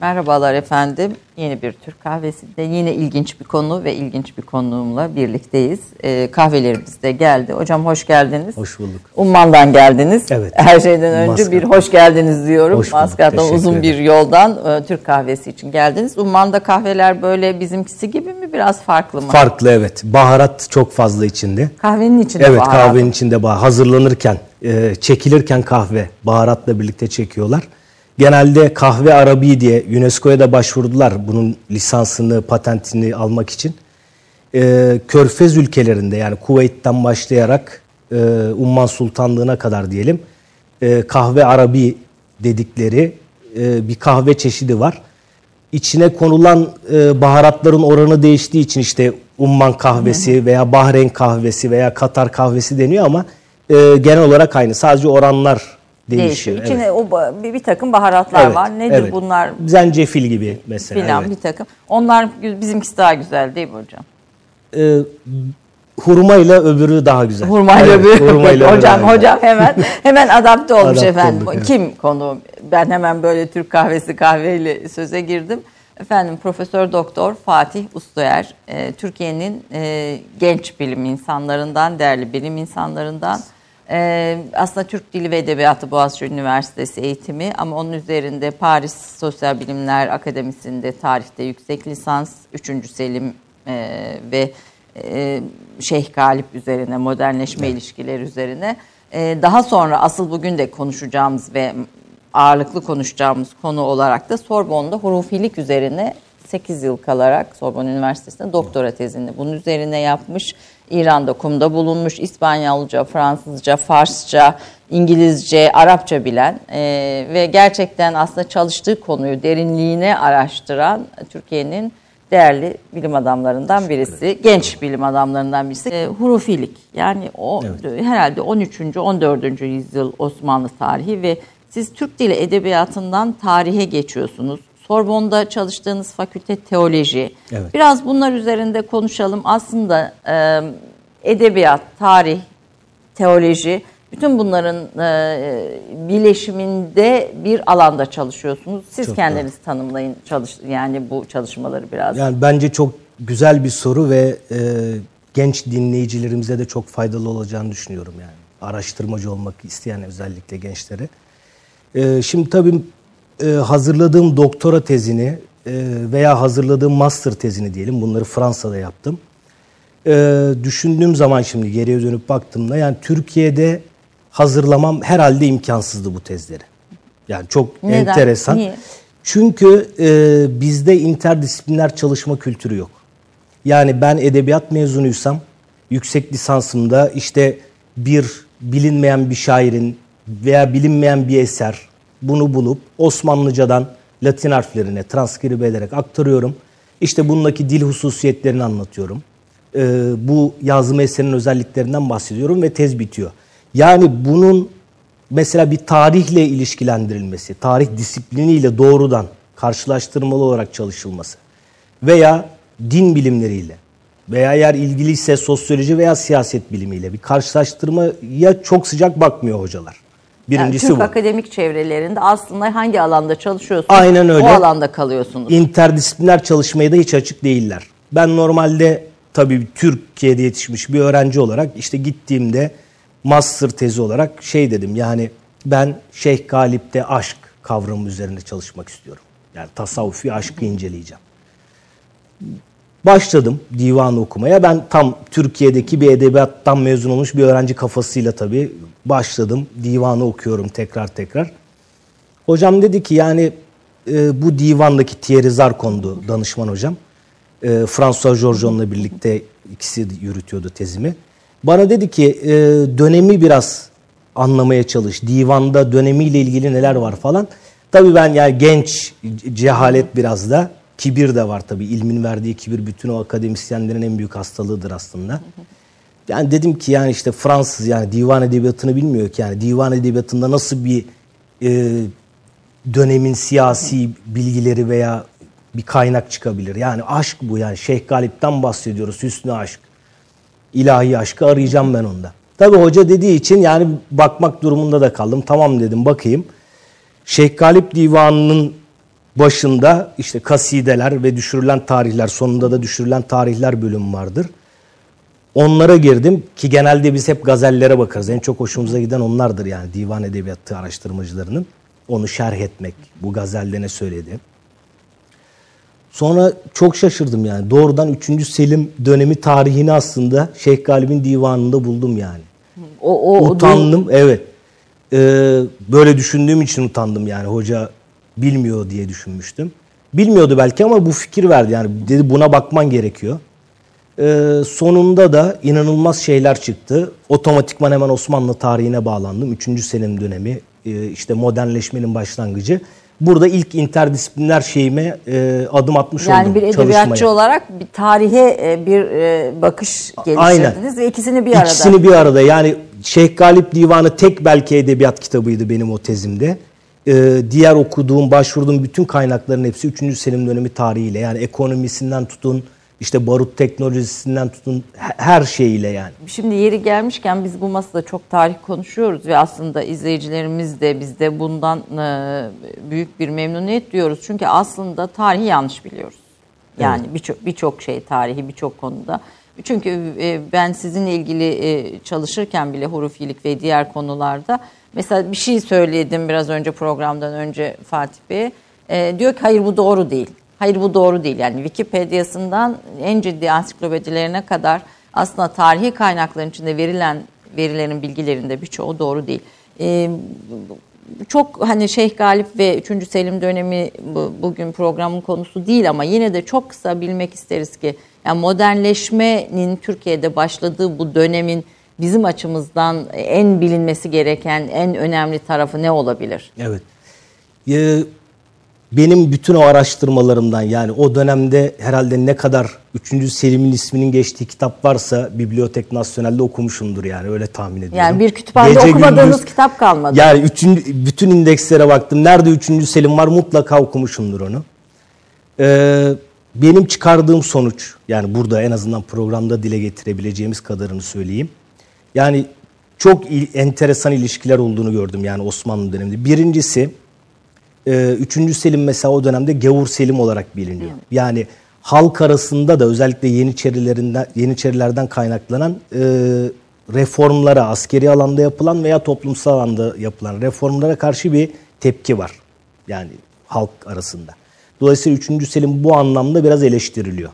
Merhabalar efendim. Yeni bir Türk kahvesinde yine ilginç bir konu ve ilginç bir konuğumla birlikteyiz. Ee, kahvelerimiz de geldi. Hocam hoş geldiniz. Hoş bulduk. Umman'dan geldiniz. Evet. Her şeyden önce Maskat. bir hoş geldiniz diyorum. Hoş bulduk, Maskat'tan uzun bir yoldan e, Türk kahvesi için geldiniz. Umman'da kahveler böyle bizimkisi gibi mi biraz farklı mı? Farklı evet. Baharat çok fazla içinde. Kahvenin içinde Evet baharat. kahvenin içinde baharat. Hazırlanırken, e, çekilirken kahve baharatla birlikte çekiyorlar. Genelde kahve arabi diye UNESCO'ya da başvurdular bunun lisansını, patentini almak için. E, Körfez ülkelerinde yani Kuveyt'ten başlayarak e, Umman Sultanlığı'na kadar diyelim e, kahve arabi dedikleri e, bir kahve çeşidi var. İçine konulan e, baharatların oranı değiştiği için işte Umman kahvesi veya Bahreyn kahvesi veya Katar kahvesi deniyor ama e, genel olarak aynı. Sadece oranlar değişiyor. değişiyor. İçine evet. o bir, bir takım baharatlar Evet, var. Nedir evet. bunlar? Zencefil gibi mesela. Filan evet. bir takım. Onlar bizimkisi daha güzel değil mi hocam? E, hurmayla öbürü daha güzel. Hurmayla Evet, bir hurmayla öbürü hocam daha güzel. hocam hemen hemen adapte olmuş Adapte efendim. olduk, evet. Kim konu? Ben hemen böyle Türk kahvesi kahveyle söze girdim. Efendim Profesör Doktor Fatih Ustoyer, e, Türkiye'nin e, genç bilim insanlarından, değerli bilim insanlarından. E, aslında Türk Dili ve Edebiyatı Boğaziçi Üniversitesi eğitimi ama onun üzerinde Paris Sosyal Bilimler Akademisi'nde tarihte yüksek lisans, 3. Selim e, ve e, Şeyh Galip üzerine, modernleşme ilişkileri üzerine. E, daha sonra asıl bugün de konuşacağımız ve ağırlıklı konuşacağımız konu olarak da Sorbonne'da hurufilik üzerine 8 yıl kalarak Sorbonne Üniversitesi'nde doktora tezini bunun üzerine yapmış. İran'da kumda bulunmuş. İspanyolca, Fransızca, Farsça, İngilizce, Arapça bilen e, ve gerçekten aslında çalıştığı konuyu derinliğine araştıran Türkiye'nin değerli bilim adamlarından birisi, genç bilim adamlarından birisi. E, hurufilik yani o herhalde 13. 14. yüzyıl Osmanlı tarihi ve siz Türk Dili Edebiyatı'ndan tarihe geçiyorsunuz. Sorbonne'da çalıştığınız fakülte teoloji. Evet. Biraz bunlar üzerinde konuşalım. Aslında e, edebiyat, tarih, teoloji bütün bunların e, bileşiminde bir alanda çalışıyorsunuz. Siz Çok kendiniz tanımlayın çalış yani bu çalışmaları biraz. Yani bence çok güzel bir soru ve e, genç dinleyicilerimize de çok faydalı olacağını düşünüyorum yani. Araştırmacı olmak isteyen özellikle gençlere. E, şimdi tabii e, hazırladığım doktora tezini e, veya hazırladığım master tezini diyelim bunları Fransa'da yaptım. E, düşündüğüm zaman şimdi geriye dönüp baktığımda yani Türkiye'de hazırlamam herhalde imkansızdı bu tezleri. Yani çok Neden? enteresan. Niye? Çünkü e, bizde interdisipliner çalışma kültürü yok. Yani ben edebiyat mezunuysam yüksek lisansımda işte bir bilinmeyen bir şairin veya bilinmeyen bir eser bunu bulup Osmanlıcadan Latin harflerine transkribe ederek aktarıyorum. İşte bundaki dil hususiyetlerini anlatıyorum. E, bu yazma eserinin özelliklerinden bahsediyorum ve tez bitiyor. Yani bunun mesela bir tarihle ilişkilendirilmesi, tarih disipliniyle doğrudan karşılaştırmalı olarak çalışılması veya din bilimleriyle veya eğer ilgiliyse sosyoloji veya siyaset bilimiyle bir karşılaştırmaya çok sıcak bakmıyor hocalar. Yani Birincisi Türk bu. akademik çevrelerinde aslında hangi alanda çalışıyorsunuz? Aynen öyle. O alanda kalıyorsunuz. interdisipliner çalışmaya da hiç açık değiller. Ben normalde tabii Türkiye'de yetişmiş bir öğrenci olarak işte gittiğimde master tezi olarak şey dedim yani ben Şeyh Galip'te aşk kavramı üzerinde çalışmak istiyorum. Yani tasavvufi aşkı inceleyeceğim. Başladım divan okumaya. Ben tam Türkiye'deki bir edebiyattan mezun olmuş bir öğrenci kafasıyla tabii başladım. Divanı okuyorum tekrar tekrar. Hocam dedi ki yani e, bu divandaki Thierry Zarkon'du danışman hocam. E, François Georges'onla birlikte ikisi yürütüyordu tezimi. Bana dedi ki e, dönemi biraz anlamaya çalış. Divanda dönemiyle ilgili neler var falan. Tabii ben yani genç cehalet biraz da kibir de var tabii. İlmin verdiği kibir bütün o akademisyenlerin en büyük hastalığıdır aslında. Yani dedim ki yani işte Fransız yani divan edebiyatını bilmiyor ki yani divan edebiyatında nasıl bir e, dönemin siyasi bilgileri veya bir kaynak çıkabilir. Yani aşk bu yani Şeyh Galip'ten bahsediyoruz Hüsnü aşk. İlahi aşkı arayacağım ben onda. Tabi hoca dediği için yani bakmak durumunda da kaldım. Tamam dedim bakayım. Şeyh Galip Divanı'nın başında işte kasideler ve düşürülen tarihler, sonunda da düşürülen tarihler bölümü vardır. Onlara girdim ki genelde biz hep gazellere bakarız. En çok hoşumuza giden onlardır yani divan edebiyatı araştırmacılarının. Onu şerh etmek, bu gazelde ne söyledi. Sonra çok şaşırdım yani. Doğrudan 3. Selim dönemi tarihini aslında Şeyh Galip'in divanında buldum yani. O, o, Utandım, o, evet. Ee, böyle düşündüğüm için utandım yani. Hoca bilmiyor diye düşünmüştüm. Bilmiyordu belki ama bu fikir verdi yani. Dedi buna bakman gerekiyor. Ee, sonunda da inanılmaz şeyler çıktı. Otomatikman hemen Osmanlı tarihine bağlandım. 3. Selim dönemi, e, işte modernleşmenin başlangıcı. Burada ilk interdisipliner şeyime e, adım atmış yani oldum. Yani bir edebiyatçı çalışmaya. olarak bir tarihe e, bir e, bakış geliştirdiniz ve ikisini bir arada. İkisini bir arada yani Şeyh Galip Divanı tek belki edebiyat kitabıydı benim o tezimde. Ee, diğer okuduğum, başvurduğum bütün kaynakların hepsi 3. Selim dönemi tarihiyle yani ekonomisinden tutun, işte barut teknolojisinden tutun her şeyiyle yani. Şimdi yeri gelmişken biz bu masada çok tarih konuşuyoruz ve aslında izleyicilerimiz de biz de bundan e, büyük bir memnuniyet duyuyoruz. Çünkü aslında tarihi yanlış biliyoruz. Yani evet. birçok birçok şey tarihi birçok konuda. Çünkü e, ben sizinle ilgili e, çalışırken bile hurufilik ve diğer konularda mesela bir şey söyledim biraz önce programdan önce Fatih Bey. Diyor ki hayır bu doğru değil. Hayır bu doğru değil. Yani Wikipedia'sından en ciddi ansiklopedilerine kadar aslında tarihi kaynakların içinde verilen verilerin bilgilerinde birçoğu doğru değil. Çok hani Şeyh Galip ve 3. Selim dönemi bu, bugün programın konusu değil ama yine de çok kısa bilmek isteriz ki yani modernleşmenin Türkiye'de başladığı bu dönemin bizim açımızdan en bilinmesi gereken en önemli tarafı ne olabilir? Evet. Benim bütün o araştırmalarımdan yani o dönemde herhalde ne kadar 3. Selim'in isminin geçtiği kitap varsa Bibliotek Nasyonel'de okumuşumdur yani öyle tahmin ediyorum. Yani bir kütüphanede Gece okumadığınız gündüz, kitap kalmadı. Yani üçün, bütün indekslere baktım. Nerede 3. Selim var mutlaka okumuşumdur onu. Ee, benim çıkardığım sonuç yani burada en azından programda dile getirebileceğimiz kadarını söyleyeyim. Yani çok enteresan ilişkiler olduğunu gördüm yani Osmanlı döneminde. Birincisi e, 3. Selim mesela o dönemde Gavur Selim olarak biliniyor. Evet. Yani halk arasında da özellikle Yeniçerilerinden Yeniçerilerden kaynaklanan e, reformlara, askeri alanda yapılan veya toplumsal alanda yapılan reformlara karşı bir tepki var. Yani halk arasında. Dolayısıyla 3. Selim bu anlamda biraz eleştiriliyor.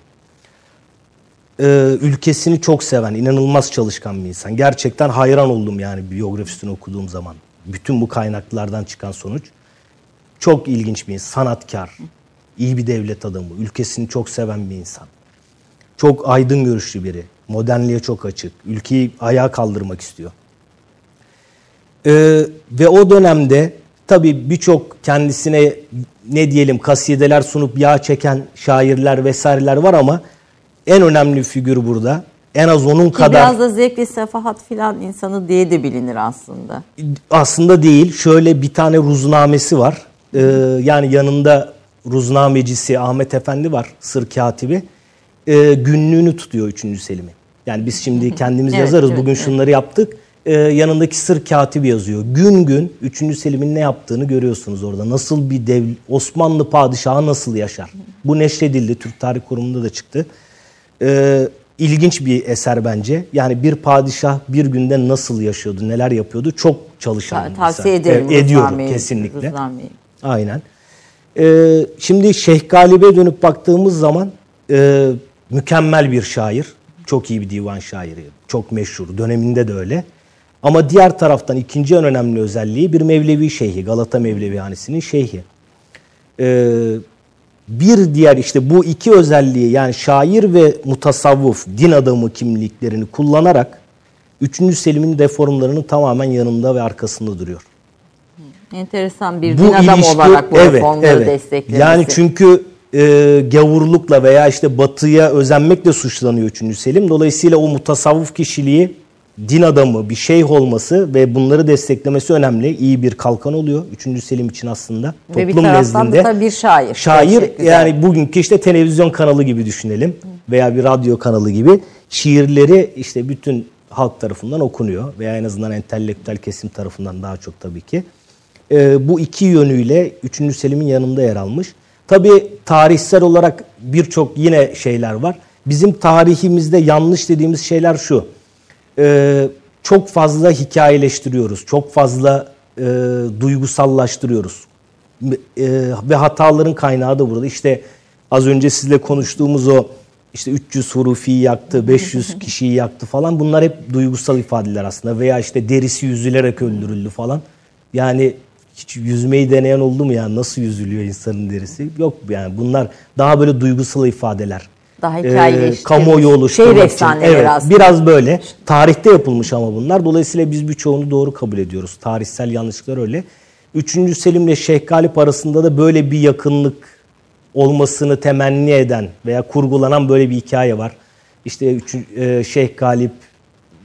Ee, ülkesini çok seven, inanılmaz çalışkan bir insan. Gerçekten hayran oldum yani biyografisini okuduğum zaman. Bütün bu kaynaklardan çıkan sonuç. Çok ilginç bir insan, sanatkar, iyi bir devlet adamı, ülkesini çok seven bir insan. Çok aydın görüşlü biri, modernliğe çok açık, ülkeyi ayağa kaldırmak istiyor. Ee, ve o dönemde tabii birçok kendisine ne diyelim kasideler sunup yağ çeken şairler vesaireler var ama en önemli figür burada. En az onun Ki kadar... Biraz da zevkli sefahat filan insanı diye de bilinir aslında. Aslında değil. Şöyle bir tane ruznamesi var. Ee, yani yanında ruznamecisi Ahmet Efendi var, sır katibi. Ee, günlüğünü tutuyor 3. Selim'i. Yani biz şimdi kendimiz evet, yazarız. Evet, Bugün evet. şunları yaptık. Ee, yanındaki sır katibi yazıyor. Gün gün 3. Selim'in ne yaptığını görüyorsunuz orada. Nasıl bir dev Osmanlı padişahı nasıl yaşar? Bu neşredildi. Türk Tarih Kurumu'nda da çıktı. Ee, ilginç bir eser bence. Yani bir padişah bir günde nasıl yaşıyordu, neler yapıyordu çok çalışan. Ta tavsiye ederim. Evet, ediyorum kesinlikle. Rıznami. Aynen. Ee, şimdi Şeyh Galip'e dönüp baktığımız zaman e, mükemmel bir şair. Çok iyi bir divan şairi. Çok meşhur. Döneminde de öyle. Ama diğer taraftan ikinci en önemli özelliği bir Mevlevi şeyhi. Galata Mevlevihanesi'nin şeyhi. Ee, bir diğer işte bu iki özelliği yani şair ve mutasavvuf, din adamı kimliklerini kullanarak 3. Selim'in deformlarının tamamen yanında ve arkasında duruyor. Enteresan bir bu din adamı ilişki, olarak bu evet, reformları evet. desteklemesi. Yani çünkü e, gavurlukla veya işte batıya özenmekle suçlanıyor 3. Selim. Dolayısıyla o mutasavvuf kişiliği din adamı, bir şeyh olması ve bunları desteklemesi önemli. İyi bir kalkan oluyor 3. Selim için aslında. Ve Toplum bir taraftan nezdinde. da bir şair. Şair yani bugünkü işte televizyon kanalı gibi düşünelim veya bir radyo kanalı gibi şiirleri işte bütün halk tarafından okunuyor veya en azından entelektüel kesim tarafından daha çok tabii ki. E, bu iki yönüyle 3. Selim'in yanında yer almış. Tabii tarihsel olarak birçok yine şeyler var. Bizim tarihimizde yanlış dediğimiz şeyler şu. Ee, çok fazla hikayeleştiriyoruz. Çok fazla e, duygusallaştırıyoruz. E, ve hataların kaynağı da burada. İşte az önce sizle konuştuğumuz o işte 300 hurufi yaktı, 500 kişiyi yaktı falan bunlar hep duygusal ifadeler aslında. Veya işte derisi yüzülerek öldürüldü falan. Yani hiç yüzmeyi deneyen oldu mu yani nasıl yüzülüyor insanın derisi? Yok yani bunlar daha böyle duygusal ifadeler. Daha hikayeleştirilmiş. E, kamuoyu oluşturmak Şehir için. Evet, aslında. Biraz böyle. Tarihte yapılmış ama bunlar. Dolayısıyla biz birçoğunu doğru kabul ediyoruz. Tarihsel yanlışlıklar öyle. Üçüncü Selim ile Şeyh Galip arasında da böyle bir yakınlık olmasını temenni eden veya kurgulanan böyle bir hikaye var. İşte üç, e, Şeyh Galip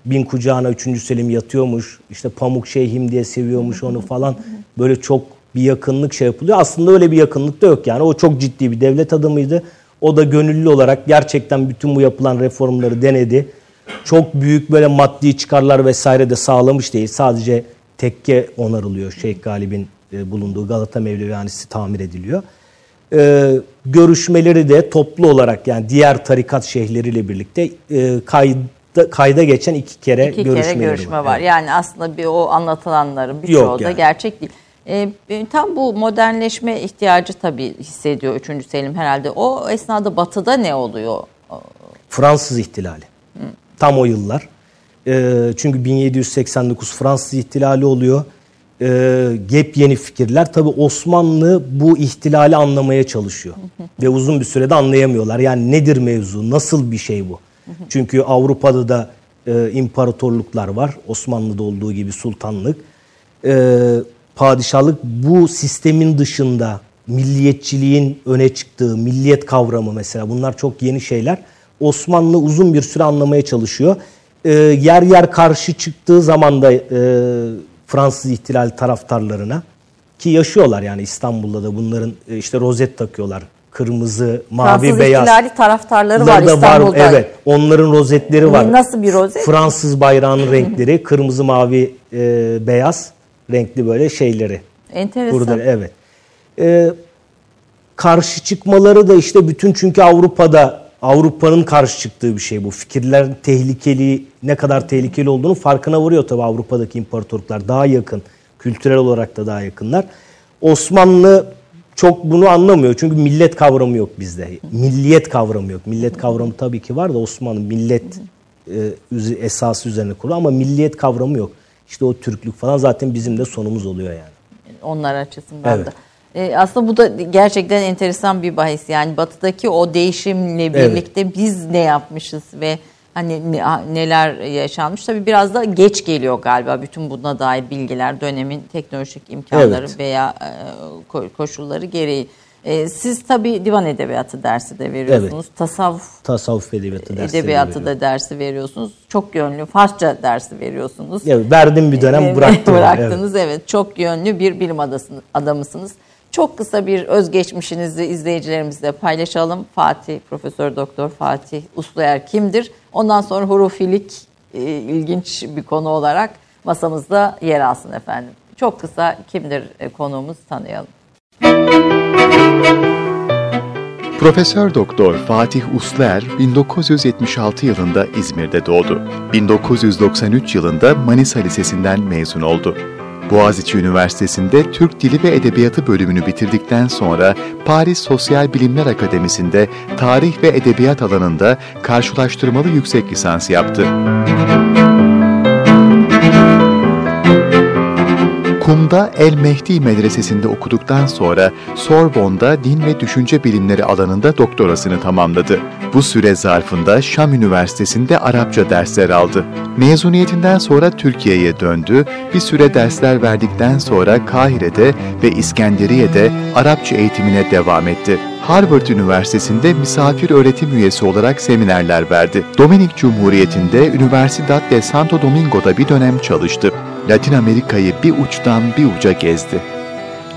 bin kucağına 3. Selim yatıyormuş. İşte Pamuk Şeyhim diye seviyormuş onu falan. Böyle çok bir yakınlık şey yapılıyor. Aslında öyle bir yakınlık da yok yani. O çok ciddi bir devlet adamıydı. O da gönüllü olarak gerçekten bütün bu yapılan reformları denedi. Çok büyük böyle maddi çıkarlar vesaire de sağlamış değil. Sadece tekke onarılıyor. Şeyh Galip'in e, bulunduğu Galata Mevlevihanesi tamir ediliyor. Ee, görüşmeleri de toplu olarak yani diğer tarikat şeyhleriyle birlikte e, kayda, kayda geçen iki kere iki görüşmeleri kere görüşme var. var. Evet. Yani aslında bir o anlatılanların birçoğu Yok da yani. gerçek değil. E, tam bu modernleşme ihtiyacı tabii hissediyor 3. Selim herhalde. O esnada batıda ne oluyor? Fransız ihtilali. Tam o yıllar. E, çünkü 1789 Fransız ihtilali oluyor. E, yepyeni fikirler. Tabii Osmanlı bu ihtilali anlamaya çalışıyor. Ve uzun bir sürede anlayamıyorlar. Yani nedir mevzu? Nasıl bir şey bu? Çünkü Avrupa'da da e, imparatorluklar var. Osmanlı'da olduğu gibi sultanlık. E, padişahlık bu sistemin dışında milliyetçiliğin öne çıktığı, milliyet kavramı mesela bunlar çok yeni şeyler. Osmanlı uzun bir süre anlamaya çalışıyor. E, yer yer karşı çıktığı zaman da e, Fransız ihtilal taraftarlarına ki yaşıyorlar yani İstanbul'da da bunların e, işte rozet takıyorlar. Kırmızı, mavi, Fransız beyaz. ihtilali taraftarları var da İstanbul'da. evet. Onların rozetleri var. Nasıl bir rozet? Fransız bayrağının renkleri kırmızı, mavi, e, beyaz renkli böyle şeyleri. Enteresan. Burada evet. E, karşı çıkmaları da işte bütün çünkü Avrupa'da Avrupa'nın karşı çıktığı bir şey bu. Fikirler tehlikeli, ne kadar tehlikeli olduğunu farkına varıyor tabii Avrupa'daki imparatorluklar. Daha yakın, kültürel olarak da daha yakınlar. Osmanlı çok bunu anlamıyor. Çünkü millet kavramı yok bizde. Milliyet kavramı yok. Millet kavramı tabii ki var da Osmanlı millet e, esası üzerine kurulu ama milliyet kavramı yok. İşte o Türklük falan zaten bizim de sonumuz oluyor yani. Onlar açısından Evet. da. E, aslında bu da gerçekten enteresan bir bahis. Yani batıdaki o değişimle Evet. birlikte biz ne yapmışız ve hani ne- neler yaşanmış. Tabii biraz da geç geliyor galiba bütün buna dair bilgiler dönemin teknolojik imkanları Evet. veya e, ko- koşulları gereği. E, siz tabii divan edebiyatı dersi de veriyorsunuz. Tasavvuf Tasavvuf edebiyatı dersleri edebiyatı veriyorum. da dersi veriyorsunuz. Çok yönlü Farsça dersi veriyorsunuz. Evet, verdim bir dönem bıraktım. Evet. Bıraktınız evet. Çok yönlü bir bilim adamısınız. Çok kısa bir özgeçmişinizi izleyicilerimizle paylaşalım. Fatih, Profesör Doktor Fatih Usluer kimdir? Ondan sonra hurufilik e, ilginç bir konu olarak masamızda yer alsın efendim. Çok kısa kimdir e, konuğumuz tanıyalım. Profesör Doktor Fatih Usler 1976 yılında İzmir'de doğdu. 1993 yılında Manisa Lisesi'nden mezun oldu. Boğaziçi Üniversitesi'nde Türk Dili ve Edebiyatı bölümünü bitirdikten sonra Paris Sosyal Bilimler Akademisi'nde tarih ve edebiyat alanında karşılaştırmalı yüksek lisans yaptı. Kum'da El Mehdi Medresesi'nde okuduktan sonra Sorbonne'da din ve düşünce bilimleri alanında doktorasını tamamladı. Bu süre zarfında Şam Üniversitesi'nde Arapça dersler aldı. Mezuniyetinden sonra Türkiye'ye döndü, bir süre dersler verdikten sonra Kahire'de ve İskenderiye'de Arapça eğitimine devam etti. Harvard Üniversitesi'nde misafir öğretim üyesi olarak seminerler verdi. Dominik Cumhuriyeti'nde Universidad de Santo Domingo'da bir dönem çalıştı. Latin Amerika'yı bir uçtan bir uca gezdi.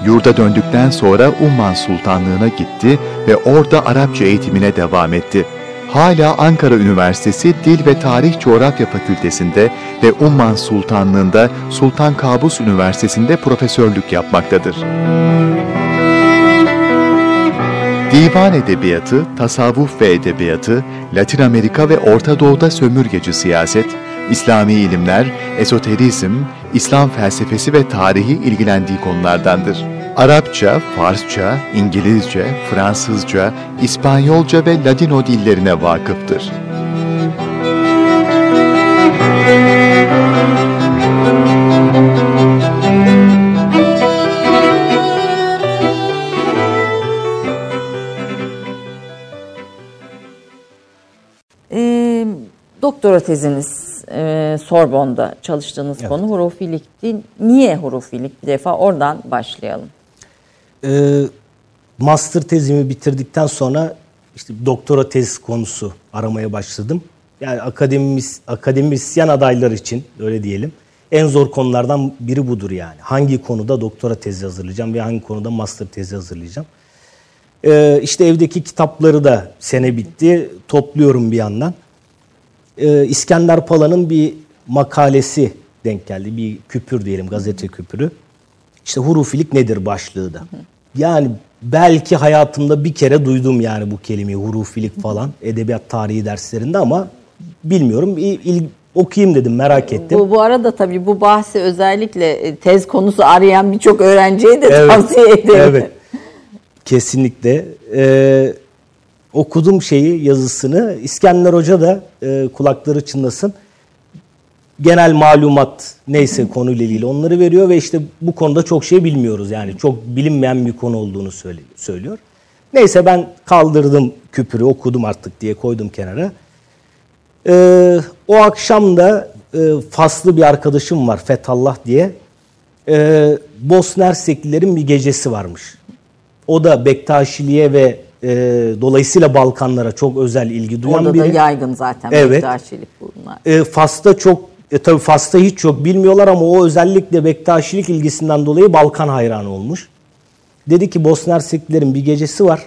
Yurda döndükten sonra Umman Sultanlığı'na gitti ve orada Arapça eğitimine devam etti. Hala Ankara Üniversitesi Dil ve Tarih Coğrafya Fakültesinde ve Umman Sultanlığı'nda Sultan Kabus Üniversitesi'nde profesörlük yapmaktadır. Divan edebiyatı, tasavvuf ve edebiyatı, Latin Amerika ve Orta Doğu'da sömürgeci siyaset, İslami ilimler, esoterizm, İslam felsefesi ve tarihi ilgilendiği konulardandır. Arapça, Farsça, İngilizce, Fransızca, İspanyolca ve Ladino dillerine vakıftır. Doktora teziniz e, Sorbonne'da çalıştığınız konu hurufilikti. Niye hurufilik? Bir defa oradan başlayalım. Ee, master tezimi bitirdikten sonra işte doktora tez konusu aramaya başladım. Yani akademis, akademisyen adaylar için öyle diyelim. En zor konulardan biri budur yani. Hangi konuda doktora tezi hazırlayacağım ve hangi konuda master tezi hazırlayacağım. Ee, işte evdeki kitapları da sene bitti. Topluyorum bir yandan. Ee, İskender Pala'nın bir makalesi denk geldi. Bir küpür diyelim gazete küpürü. İşte hurufilik nedir başlığı da. Yani belki hayatımda bir kere duydum yani bu kelimeyi hurufilik falan edebiyat tarihi derslerinde ama bilmiyorum. İl, il- okuyayım dedim merak ettim. Bu, bu arada tabii bu bahsi özellikle e, tez konusu arayan birçok öğrenciye de Evet, tavsiye ederim. Evet. Kesinlikle. Ee, okudum şeyi yazısını. İskender Hoca da e, kulakları çınlasın. Genel malumat neyse konuyla ilgili onları veriyor ve işte bu konuda çok şey bilmiyoruz. Yani çok bilinmeyen bir konu olduğunu söylüyor. Neyse ben kaldırdım küpürü okudum artık diye koydum kenara. Ee, o akşam da e, Faslı bir arkadaşım var Fethallah diye. Ee, Bosna Herseklilerin bir gecesi varmış. O da Bektaşiliğe ve e, dolayısıyla Balkanlara çok özel ilgi duyan Orada da biri. yaygın zaten Evet. Bektaşilik bunlar. E, Fas'ta çok e, tabii Fas'ta hiç çok bilmiyorlar ama o özellikle Bektaşilik ilgisinden dolayı Balkan hayranı olmuş. Dedi ki Bosna Herseklilerin bir gecesi var.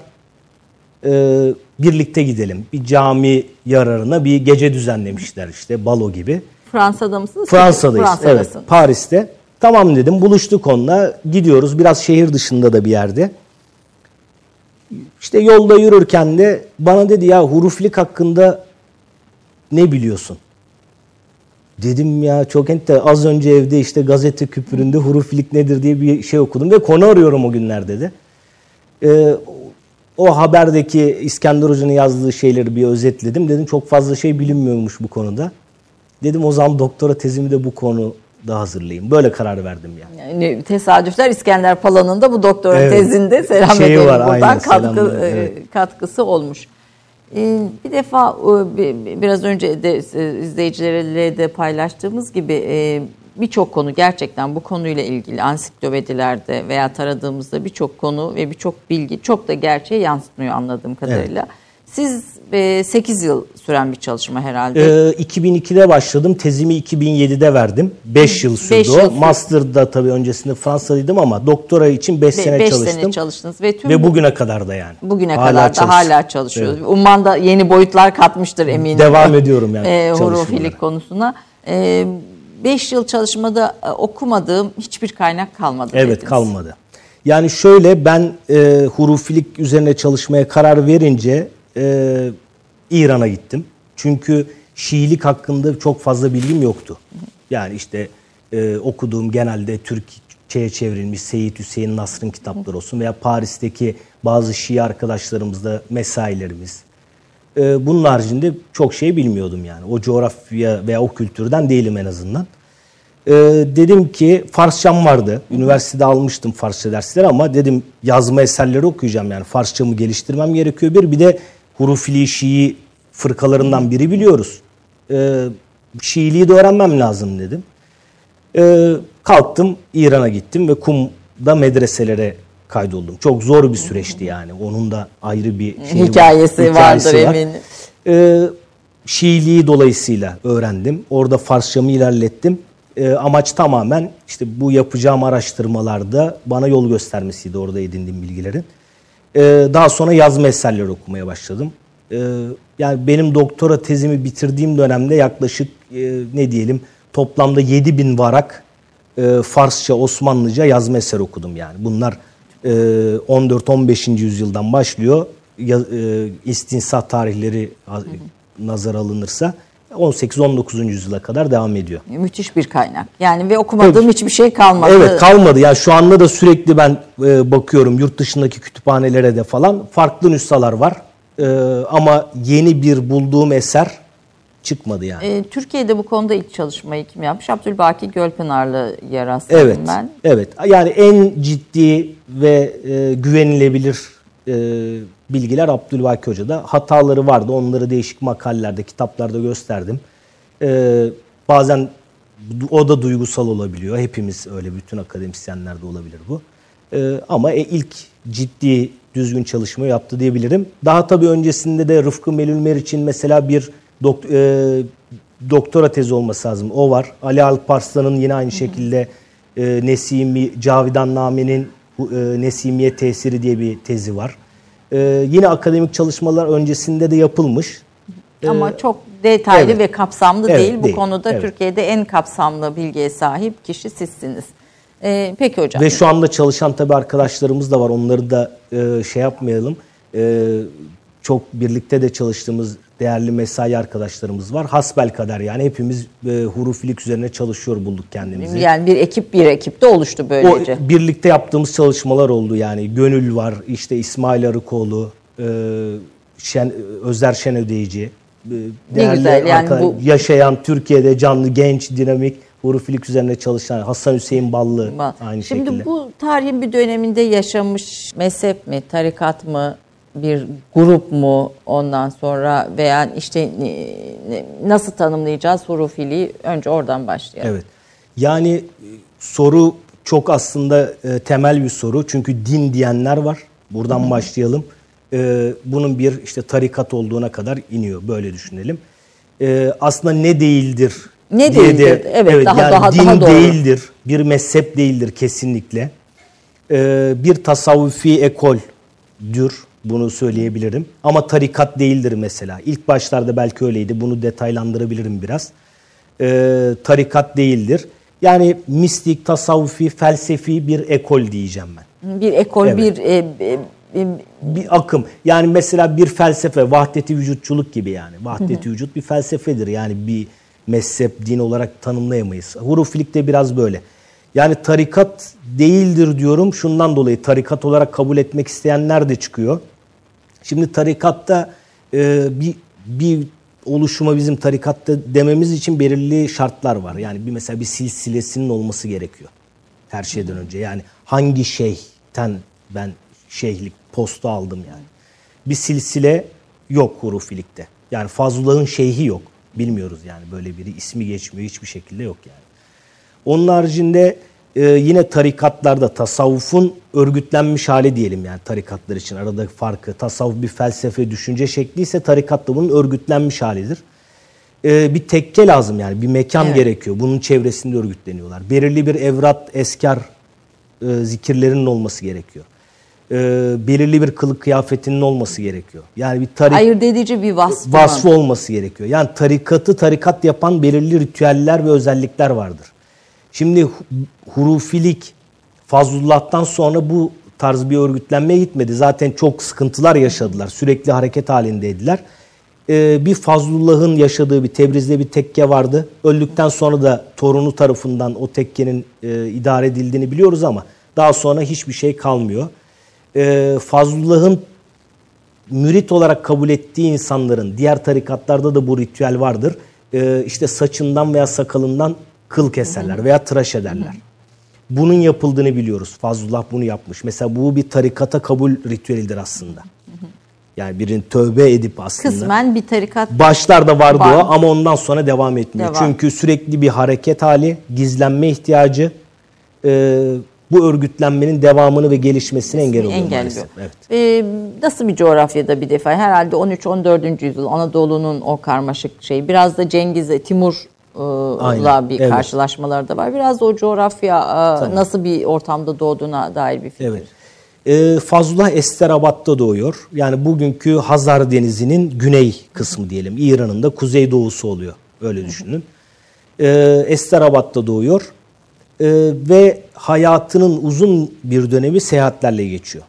E, birlikte gidelim. Bir cami yararına bir gece düzenlemişler işte balo gibi. Fransa'da mısınız? Fransa'dayız. Evet, Fransa'dasın. Paris'te. Tamam dedim. Buluştuk onunla. Gidiyoruz. Biraz şehir dışında da bir yerde. İşte yolda yürürken de bana dedi ya huruflik hakkında ne biliyorsun? Dedim ya çok ente az önce evde işte gazete küpüründe huruflik nedir diye bir şey okudum ve konu arıyorum o günlerde de. Ee, o haberdeki İskender Hoca'nın yazdığı şeyleri bir özetledim. Dedim çok fazla şey bilinmiyormuş bu konuda. Dedim o zaman doktora tezimi de bu konuda hazırlayayım. Böyle karar verdim yani. Yani tesadüfler İskender Pala'nın da bu doktora Evet. tezinde selam Şeyi edelim var, buradan aynen, katkı, selamlar, e, evet. katkısı olmuş. Ee, Bir defa e, bi- biraz önce de e, izleyicilerle de paylaştığımız gibi e, birçok konu gerçekten bu konuyla ilgili ansiklopedilerde veya taradığımızda birçok konu ve birçok bilgi çok da gerçeğe yansıtmıyor anladığım kadarıyla. Siz 8 yıl süren bir çalışma herhalde. Ee, 2002'de başladım. Tezimi 2007'de verdim. 5 yıl sürdü Beş o. Master'da tabii öncesinde Fransa'daydım ama doktora için 5 Be- sene beş çalıştım. sene çalıştınız ve tüm Ve bugüne kadar da yani. Bugüne Hala kadar da çalışıyorum. hala çalışıyoruz. Umman da yeni boyutlar katmıştır eminim. Devam ediyorum yani e, çalışmalara. hurufilik konusuna. 5 yıl çalışmada e, okumadığım hiçbir kaynak kalmadı Evet dediniz. kalmadı. Yani şöyle ben e, hurufilik üzerine çalışmaya karar verince e, İran'a gittim. Çünkü Şiilik hakkında çok fazla bilgim yoktu. Yani işte e, okuduğum genelde Türkçe'ye çevrilmiş Seyyid Hüseyin Nasr'ın kitapları olsun veya Paris'teki bazı Şii arkadaşlarımızda mesailerimiz. E, bunun haricinde çok şey bilmiyordum yani. O coğrafya veya o kültürden değilim en azından. Ee, dedim ki Farsçam vardı. Üniversitede almıştım Farsça dersleri ama dedim yazma eserleri okuyacağım yani Farsçamı geliştirmem gerekiyor bir. Bir de hurufili Şii fırkalarından biri biliyoruz. Ee, Şiiliği de öğrenmem lazım dedim. Ee, kalktım İran'a gittim ve Kum'da medreselere kaydoldum. Çok zor bir süreçti yani. Onun da ayrı bir şeyi var, Hikayesi vardır var. eminim. Ee, Şiiliği dolayısıyla öğrendim. Orada Farsçamı ilerlettim. Ee, amaç tamamen işte bu yapacağım araştırmalarda bana yol göstermesiydi orada edindiğim bilgilerin. Ee, daha sonra yazma eserleri okumaya başladım. Ee, yani benim doktora tezimi bitirdiğim dönemde yaklaşık e, ne diyelim toplamda 7000 varak e, Farsça, Osmanlıca yazma eser okudum yani. Bunlar e, 14-15. yüzyıldan başlıyor. ya, e, istinsah tarihleri hı hı. nazar alınırsa 18-19. yüzyıla kadar devam ediyor. Müthiş bir kaynak. Yani ve okumadığım Tabii. hiçbir şey kalmadı. Evet kalmadı. Yani şu anda da sürekli ben e, bakıyorum yurt dışındaki kütüphanelere de falan farklı nüshalar var. E, ama yeni bir bulduğum eser çıkmadı yani. E, Türkiye'de bu konuda ilk çalışmayı kim yapmış? Abdülbaki Gölpınarlı yarası evet, ben. Evet. Yani en ciddi ve e, güvenilebilir e, bilgiler Abdülbaki Hoca'da. Hataları vardı. Onları değişik makalelerde, kitaplarda gösterdim. E, bazen o da duygusal olabiliyor. Hepimiz öyle bütün akademisyenlerde olabilir bu. E, ama e, ilk ciddi düzgün çalışma yaptı diyebilirim. Daha tabii öncesinde de Rıfkı Melül Meriç'in mesela bir dok, e, doktora tezi olması lazım. O var. Ali Alparslan'ın yine aynı şekilde e, Nesimi, Cavidan Nami'nin e, Nesimiye tesiri diye bir tezi var. E, yine akademik çalışmalar öncesinde de yapılmış. Ama ee, çok detaylı evet. ve kapsamlı evet, değil. Bu değil. konuda evet. Türkiye'de en kapsamlı bilgiye sahip kişi sizsiniz. Ee, peki hocam. Ve şu anda çalışan tabii arkadaşlarımız da var. Onları da e, şey yapmayalım. E, çok birlikte de çalıştığımız değerli mesai arkadaşlarımız var. Hasbel kadar yani hepimiz e, hurufilik üzerine çalışıyor bulduk kendimizi. Yani bir ekip bir ekip de oluştu böylece. O, birlikte yaptığımız çalışmalar oldu yani. Gönül var, işte İsmail Arıkoğlu, e, Şen, Özer Şen Ödeyici. E, ne güzel yani bu... Yaşayan Türkiye'de canlı, genç, dinamik hurufilik üzerine çalışan Hasan Hüseyin Ballı aynı Şimdi şekilde. Şimdi bu tarihin bir döneminde yaşamış mezhep mi, tarikat mı, bir grup mu ondan sonra veya işte nasıl tanımlayacağız hurufiliği önce oradan başlayalım. Evet. Yani e, soru çok aslında e, temel bir soru. Çünkü din diyenler var. Buradan Hı-hı. başlayalım. E, bunun bir işte tarikat olduğuna kadar iniyor. Böyle düşünelim. E, aslında ne değildir? Ne değildir? De, evet, evet daha yani daha din daha doğru. değildir. Bir mezhep değildir kesinlikle. E, bir tasavvufi ekoldür bunu söyleyebilirim. Ama tarikat değildir mesela. İlk başlarda belki öyleydi. Bunu detaylandırabilirim biraz. Ee, tarikat değildir. Yani mistik, tasavvufi, felsefi bir ekol diyeceğim ben. Bir ekol, evet. bir... E, e, e, bir akım. Yani mesela bir felsefe, vahdeti vücutçuluk gibi yani. Vahdeti vücut bir felsefedir. Yani bir mezhep, din olarak tanımlayamayız. Hurufilik de biraz böyle. Yani tarikat değildir diyorum. Şundan dolayı tarikat olarak kabul etmek isteyenler de çıkıyor. Şimdi tarikatta e, bir bir oluşuma bizim tarikatta dememiz için belirli şartlar var. Yani bir mesela bir silsilesinin olması gerekiyor. Her şeyden önce. Yani hangi şeyhten ben şeyhlik postu aldım yani. Bir silsile yok hurufilikte. Yani Fazlullah'ın şeyhi yok. Bilmiyoruz yani böyle biri ismi geçmiyor hiçbir şekilde yok yani. Onun haricinde e, yine tarikatlarda tasavvufun örgütlenmiş hali diyelim yani tarikatlar için aradaki farkı. Tasavvuf bir felsefe, düşünce şekli ise tarikat da bunun örgütlenmiş halidir. E, bir tekke lazım yani bir mekan evet. gerekiyor. Bunun çevresinde örgütleniyorlar. Belirli bir evrat, eskar e, zikirlerinin olması gerekiyor. E, belirli bir kılık kıyafetinin olması gerekiyor. Yani bir tarik ayırt edici bir vasfı, vasfı olması gerekiyor. Yani tarikatı tarikat yapan belirli ritüeller ve özellikler vardır. Şimdi hurufilik Fazlullah'tan sonra bu tarz bir örgütlenmeye gitmedi. Zaten çok sıkıntılar yaşadılar. Sürekli hareket halindeydiler. Ee, bir Fazlullah'ın yaşadığı bir Tebriz'de bir tekke vardı. Öldükten sonra da torunu tarafından o tekkenin e, idare edildiğini biliyoruz ama daha sonra hiçbir şey kalmıyor. Ee, Fazlullah'ın mürit olarak kabul ettiği insanların diğer tarikatlarda da bu ritüel vardır. Ee, işte saçından veya sakalından kıl keserler veya tıraş ederler. Bunun yapıldığını biliyoruz. Fazlullah bunu yapmış. Mesela bu bir tarikata kabul ritüelidir aslında. Yani birinin tövbe edip aslında. Kısmen bir tarikat. Başlarda vardı var. o ama ondan sonra devam etmiyor. Devam. Çünkü sürekli bir hareket hali, gizlenme ihtiyacı e, bu örgütlenmenin devamını ve gelişmesini engel oluyor engelliyor. maalesef. Evet. Ee, nasıl bir coğrafyada bir defa? Herhalde 13-14. yüzyıl Anadolu'nun o karmaşık şeyi. Biraz da Cengiz'e, Timur la bir evet. karşılaşmaları da var. Biraz da o coğrafya tamam. nasıl bir ortamda doğduğuna dair bir fikir. Evet. E, Fazlullah Esterabat'ta doğuyor. Yani bugünkü Hazar Denizi'nin güney kısmı diyelim. İran'ın da kuzey doğusu oluyor. Öyle düşünün. E, Esterabat'ta doğuyor. E, ve hayatının uzun bir dönemi seyahatlerle geçiyor.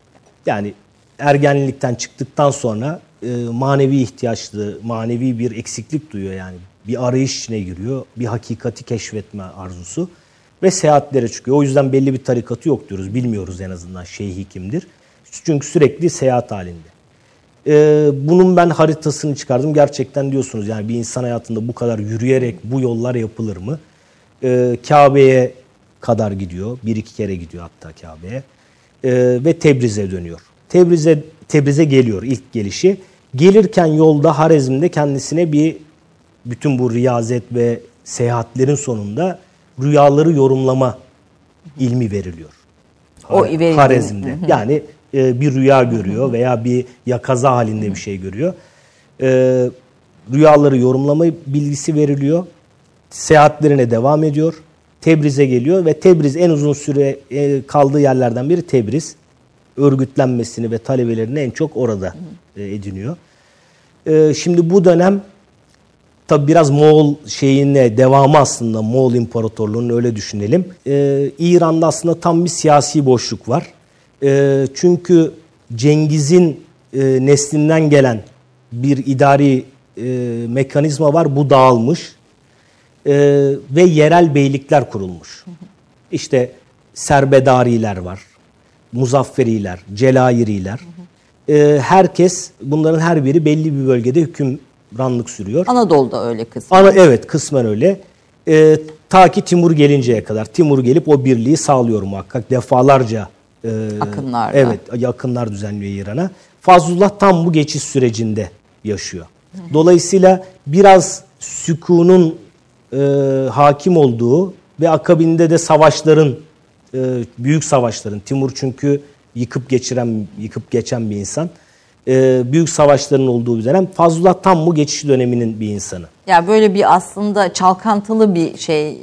Yani ergenlikten çıktıktan sonra e, manevi ihtiyaçlı, manevi bir eksiklik duyuyor yani. Bir arayış içine giriyor, bir hakikati keşfetme arzusu ve seyahatlere çıkıyor. O yüzden belli bir tarikatı yok diyoruz. Bilmiyoruz en azından şeyhi kimdir. Çünkü sürekli seyahat halinde. Ee, bunun ben haritasını çıkardım. Gerçekten diyorsunuz yani bir insan hayatında bu kadar yürüyerek bu yollar yapılır mı? Ee, Kabe'ye kadar gidiyor. Bir iki kere gidiyor hatta Kabe'ye. Ee, ve Tebriz'e dönüyor. Tebriz'e Tebriz'e geliyor ilk gelişi. Gelirken yolda Harezm'de kendisine bir bütün bu riyazet ve seyahatlerin sonunda rüyaları yorumlama ilmi veriliyor. O Harezm'de. Yani e, bir rüya görüyor veya bir yakaza halinde bir şey görüyor. E, rüyaları yorumlama bilgisi veriliyor. Seyahatlerine devam ediyor. Tebriz'e geliyor ve Tebriz en uzun süre e, kaldığı yerlerden biri Tebriz. Örgütlenmesini ve talebelerini en çok orada e, ediniyor. E, şimdi bu dönem Tabi biraz Moğol şeyine devamı aslında Moğol İmparatorluğu'nun öyle düşünelim. Ee, İran'da aslında tam bir siyasi boşluk var. Ee, çünkü Cengiz'in e, neslinden gelen bir idari e, mekanizma var. Bu dağılmış. Ee, ve yerel beylikler kurulmuş. İşte Serbedariler var. Muzafferiler, Celayiriler. Ee, herkes, bunların her biri belli bir bölgede hükümranlık sürüyor. Anadolu'da öyle kısmı. Ana evet kısmen öyle. Ee, ta ki Timur gelinceye kadar. Timur gelip o birliği sağlıyor muhakkak. Defalarca e, Akınlarda. Evet yakınlar düzenliyor İran'a. Fazlullah tam bu geçiş sürecinde yaşıyor. Dolayısıyla biraz sükunun e, hakim olduğu ve akabinde de savaşların e, büyük savaşların Timur çünkü yıkıp geçiren yıkıp geçen bir insan. E, büyük savaşların olduğu bir dönem. Fazlullah tam bu geçiş döneminin bir insanı. Ya böyle bir aslında çalkantılı bir şey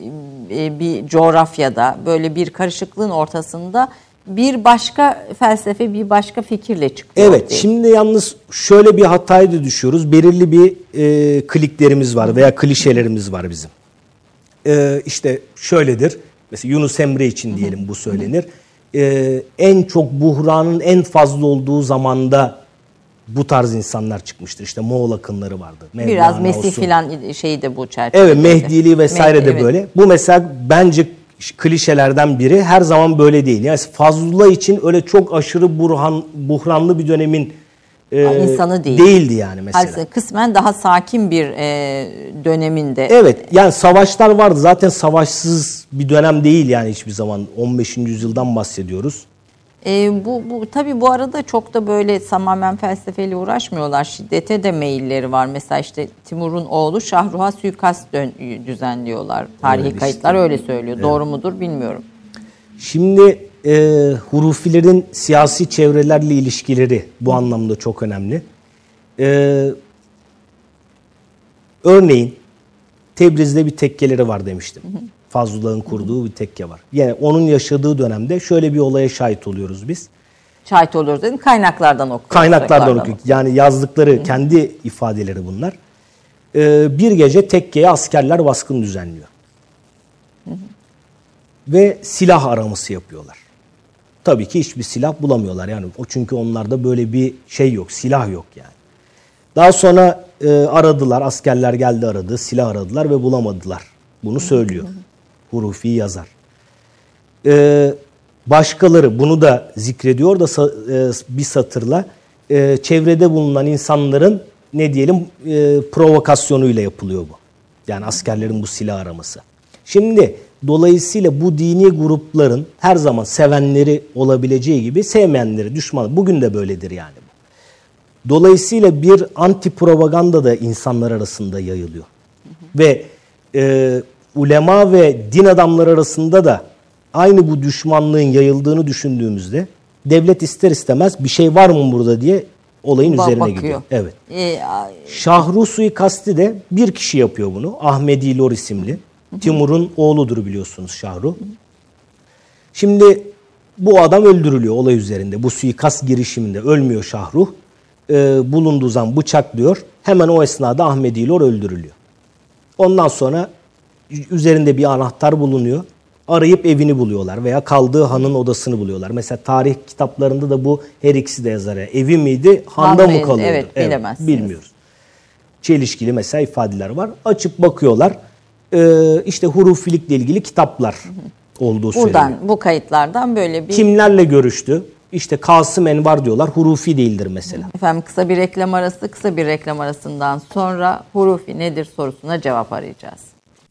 e, bir coğrafyada böyle bir karışıklığın ortasında bir başka felsefe bir başka fikirle çıkıyor. Evet, ortaya. şimdi yalnız şöyle bir hataya da düşüyoruz. Belirli bir e, kliklerimiz var veya klişelerimiz var bizim. E, işte şöyledir, mesela Yunus Emre için diyelim bu söylenir. E, en çok buhranın en fazla olduğu zamanda bu tarz insanlar çıkmıştır. İşte Moğol akınları vardı. biraz Mevlana Mesih olsun. filan şeyi de bu çerçevede. Evet Mehdiliği vesaire Mehdi, de evet. böyle. Bu mesela bence klişelerden biri her zaman böyle değil. Yani Fazlullah için öyle çok aşırı burhan, buhranlı bir dönemin e, insanı değil. Değildi yani mesela. Halbuki kısmen daha sakin bir e, döneminde. Evet yani savaşlar vardı. Zaten savaşsız bir dönem değil yani hiçbir zaman. 15. yüzyıldan bahsediyoruz. E, bu, bu tabii bu arada çok da böyle tamamen felsefeyle uğraşmıyorlar. Şiddete de meyilleri var. Mesela işte Timur'un oğlu Şahruh'a suikast dön- düzenliyorlar. Tarihi Öyle kayıtlar işte. öyle söylüyor. Doğru mudur bilmiyorum. Şimdi e, hurufilerin siyasi çevrelerle ilişkileri bu anlamda çok önemli. E, örneğin Tebriz'de bir tekkeleri var demiştim. Fazlullah'ın kurduğu bir tekke var. Yani onun yaşadığı dönemde şöyle bir olaya şahit oluyoruz biz. Şahit oluyoruz dedim. Kaynaklardan okuyoruz. Kaynaklardan okuyor. Yani yazdıkları kendi ifadeleri bunlar. Ee, bir gece tekkeye askerler baskın düzenliyor. Ve silah araması yapıyorlar. Tabii ki hiçbir silah bulamıyorlar. Yani o çünkü onlarda böyle bir şey yok, silah yok yani. Daha sonra e, aradılar, askerler geldi aradı, silah aradılar ve bulamadılar. Bunu söylüyor. Hurufi yazar. Ee, başkaları bunu da zikrediyor da e, bir satırla e, çevrede bulunan insanların ne diyelim e, provokasyonuyla yapılıyor bu. Yani askerlerin bu silah araması. Şimdi dolayısıyla bu dini grupların her zaman sevenleri olabileceği gibi sevmeyenleri, düşman. Bugün de böyledir yani bu. Dolayısıyla bir anti propaganda da insanlar arasında yayılıyor. Ve e, ulema ve din adamları arasında da aynı bu düşmanlığın yayıldığını düşündüğümüzde devlet ister istemez bir şey var mı burada diye olayın Ba- üzerine bakıyor. gidiyor. Evet. E, a- Şahru suikasti de bir kişi yapıyor bunu. Ahmedi Lor isimli. Timur'un oğludur biliyorsunuz Şahru. Şimdi bu adam öldürülüyor olay üzerinde. Bu suikast girişiminde ölmüyor Şahruh. Ee, bulunduğu zaman bıçaklıyor. Hemen o esnada Ahmedi Lor öldürülüyor. Ondan sonra üzerinde bir anahtar bulunuyor. arayıp evini buluyorlar veya kaldığı hanın odasını buluyorlar. Mesela tarih kitaplarında da bu her ikisi de yazar. ya. Evi miydi, handa Han mı kalıyordu? Evet, bilemezsiniz. bilmiyoruz. Çelişkili mesela ifadeler var. Açıp bakıyorlar. Ee, işte hurufilikle ilgili kitaplar olduğu söyleniyor. Buradan bu kayıtlardan böyle bir Kimlerle görüştü? İşte Kasım Envar diyorlar. Hurufi değildir mesela. efendim kısa bir reklam arası kısa bir reklam arasından sonra hurufi nedir sorusuna cevap arayacağız.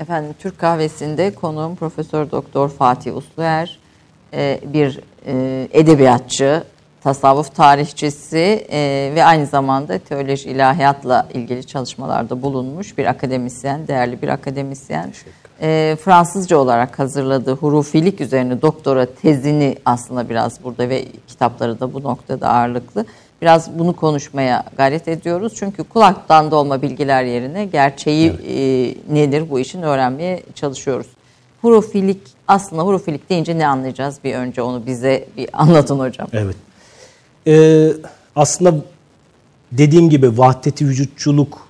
Efendim Türk kahvesinde konuğum Profesör Doktor Fatih Usluer, e, bir e, edebiyatçı, tasavvuf tarihçisi e, ve aynı zamanda teoloji ilahiyatla ilgili çalışmalarda bulunmuş bir akademisyen, değerli bir akademisyen. E, Fransızca olarak hazırladığı hurufilik üzerine doktora tezini aslında biraz burada ve kitapları da bu noktada ağırlıklı. Biraz bunu konuşmaya gayret ediyoruz. Çünkü kulaktan dolma bilgiler yerine gerçeği e, nedir bu işin öğrenmeye çalışıyoruz. Hurufilik aslında hurufilik deyince ne anlayacağız? Bir önce onu bize bir anlatın hocam. Evet. Ee, aslında dediğim gibi vahdeti vücutçuluk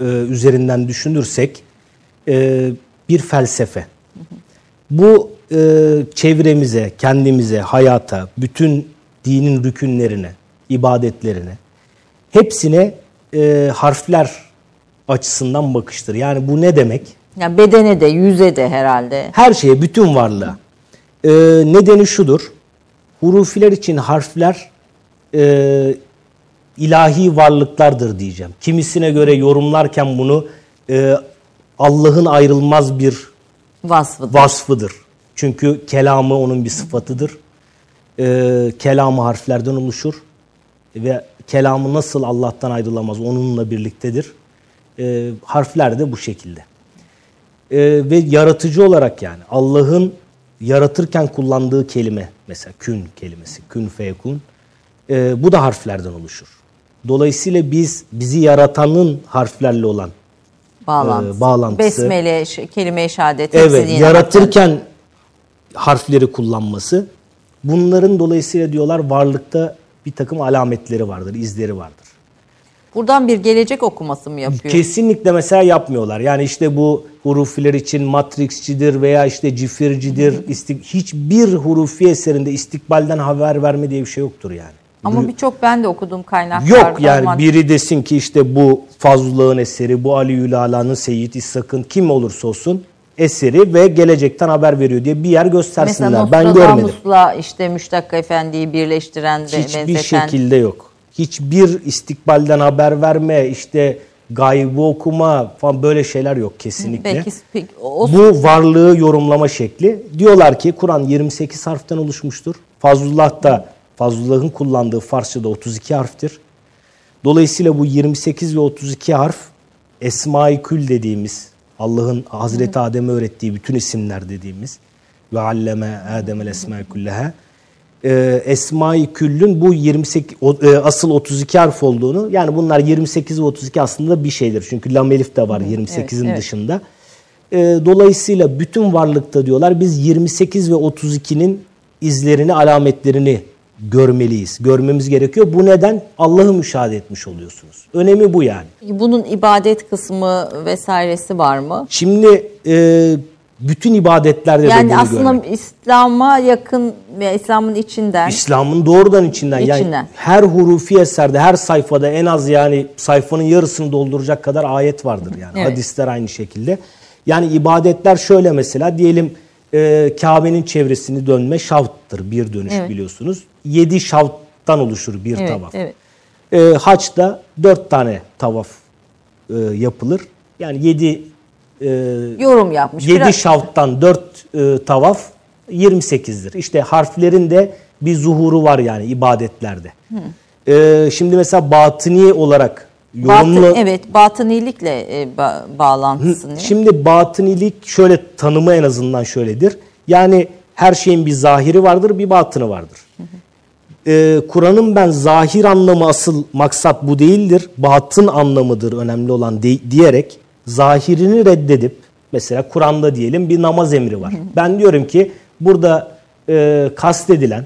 e, üzerinden düşünürsek e, bir felsefe. Bu e, çevremize, kendimize, hayata, bütün dinin rükünlerine, ibadetlerine hepsine e, harfler açısından bakıştır. Yani bu ne demek? Yani bedene de, yüze de herhalde. Her şeye, bütün varlığa. Ee, nedeni şudur. Hurufiler için harfler e, ilahi varlıklardır diyeceğim. Kimisine göre yorumlarken bunu e, Allah'ın ayrılmaz bir Vasfıdır. vasfıdır. Çünkü kelamı onun bir sıfatıdır. Ee, kelamı harflerden oluşur. Ve kelamı nasıl Allah'tan ayrılamaz onunla birliktedir. Ee, harfler de bu şekilde. Ee, ve yaratıcı olarak yani Allah'ın yaratırken kullandığı kelime mesela kün kelimesi, kün feyekun ee, bu da harflerden oluşur. Dolayısıyla biz bizi yaratanın harflerle olan bağlantısı. e, bağlantısı. Besmele, kelime-i şehadet. Evet, yaratırken harfleri kullanması. Bunların dolayısıyla diyorlar varlıkta bir takım alametleri vardır, izleri vardır. Buradan bir gelecek okuması mı yapıyor? Kesinlikle mesela yapmıyorlar. Yani işte bu hurufiler için matrixçidir veya işte cifircidir. istik- hiçbir hurufi eserinde istikbalden haber verme diye bir şey yoktur yani. Ama birçok ben de okuduğum kaynaklarda. Yok yani var. biri desin ki işte bu Fazlullah'ın eseri, bu Ali Yülâlâ'nın Seyyid İshak'ın kim olursa olsun eseri ve gelecekten haber veriyor diye bir yer göstersinler. Mesela ben görmedim. Nostradamus'la işte Müştak Efendi'yi birleştiren ve Hiçbir benzeten. şekilde yok. Hiçbir istikbalden haber verme, işte gaybı okuma falan böyle şeyler yok kesinlikle. Belki o, Bu varlığı yorumlama şekli. Diyorlar ki Kur'an 28 harften oluşmuştur. Fazlullah da Fazlullah'ın kullandığı Farsçada 32 harftir. Dolayısıyla bu 28 ve 32 harf Esma-i Kül dediğimiz Allah'ın Hazreti Adem'e öğrettiği bütün isimler dediğimiz ve alleme Adem'el esma-i külleha e, Esma-i Küll'ün bu 28 o- e, asıl 32 harf olduğunu yani bunlar 28 ve 32 aslında bir şeydir. Çünkü lam elif de var 28'in evet. dışında. E, dolayısıyla bütün varlıkta diyorlar biz 28 ve 32'nin izlerini, alametlerini görmeliyiz. Görmemiz gerekiyor. Bu neden? Allah'ı müşahede etmiş oluyorsunuz. Önemi bu yani. bunun ibadet kısmı vesairesi var mı? Şimdi e, bütün ibadetlerde de Yani bunu aslında görmek. İslam'a yakın İslam'ın içinden İslam'ın doğrudan içinden, yani İçinden. her hurufi eserde her sayfada en az yani sayfanın yarısını dolduracak kadar ayet vardır yani. Evet. Hadisler aynı şekilde. Yani ibadetler şöyle mesela diyelim e, Kabe'nin çevresini dönme şavttır. Bir dönüş Evet. biliyorsunuz. Yedi şavttan oluşur bir Evet, tavaf. evet. E, haçta dört tane tavaf e, yapılır. Yani yedi e, Yorum yapmış. 7 Biraz- şavttan 4 e, tavaf 28'dir. İşte harflerin de bir zuhuru var yani ibadetlerde. E, şimdi mesela batıni olarak yorumlu... Batın, evet, batınilikle e, ba- bağlantısı ne? Şimdi batınilik şöyle tanımı en azından şöyledir. Yani her şeyin bir zahiri vardır, bir batını vardır. Ee, Kur'an'ın ben zahir anlamı asıl maksat bu değildir. Batın anlamıdır önemli olan de- diyerek zahirini reddedip mesela Kur'an'da diyelim bir namaz emri var. Ben diyorum ki burada e, kastedilen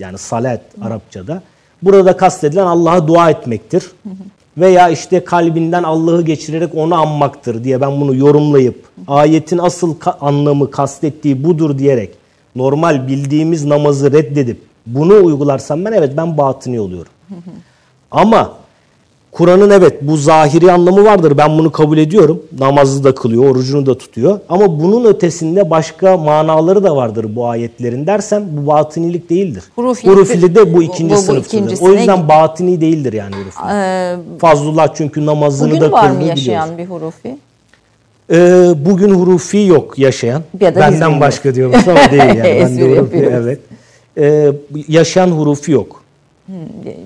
yani salat Arapçada burada kastedilen Allah'a dua etmektir. Veya işte kalbinden Allah'ı geçirerek onu anmaktır diye ben bunu yorumlayıp ayetin asıl ka- anlamı kastettiği budur diyerek normal bildiğimiz namazı reddedip bunu uygularsam ben evet ben batıni oluyorum. Ama Kur'an'ın evet bu zahiri anlamı vardır. Ben bunu kabul ediyorum. Namazı da kılıyor, orucunu da tutuyor. Ama bunun ötesinde başka manaları da vardır bu ayetlerin dersem bu batınilik değildir. Hurufilik- Hurufili de bu ikinci bu- bu sınıftadır. O yüzden batini değildir yani hurufili. Ee, Fazlullah çünkü namazını bugün da var kıldığını mı biliyoruz. yaşayan bir hurufi? Ee, bugün hurufi yok yaşayan. Ya Benden başka diyormuş ama değil yani. Ben de hurufi, evet. Ee, yaşayan hurufi yok.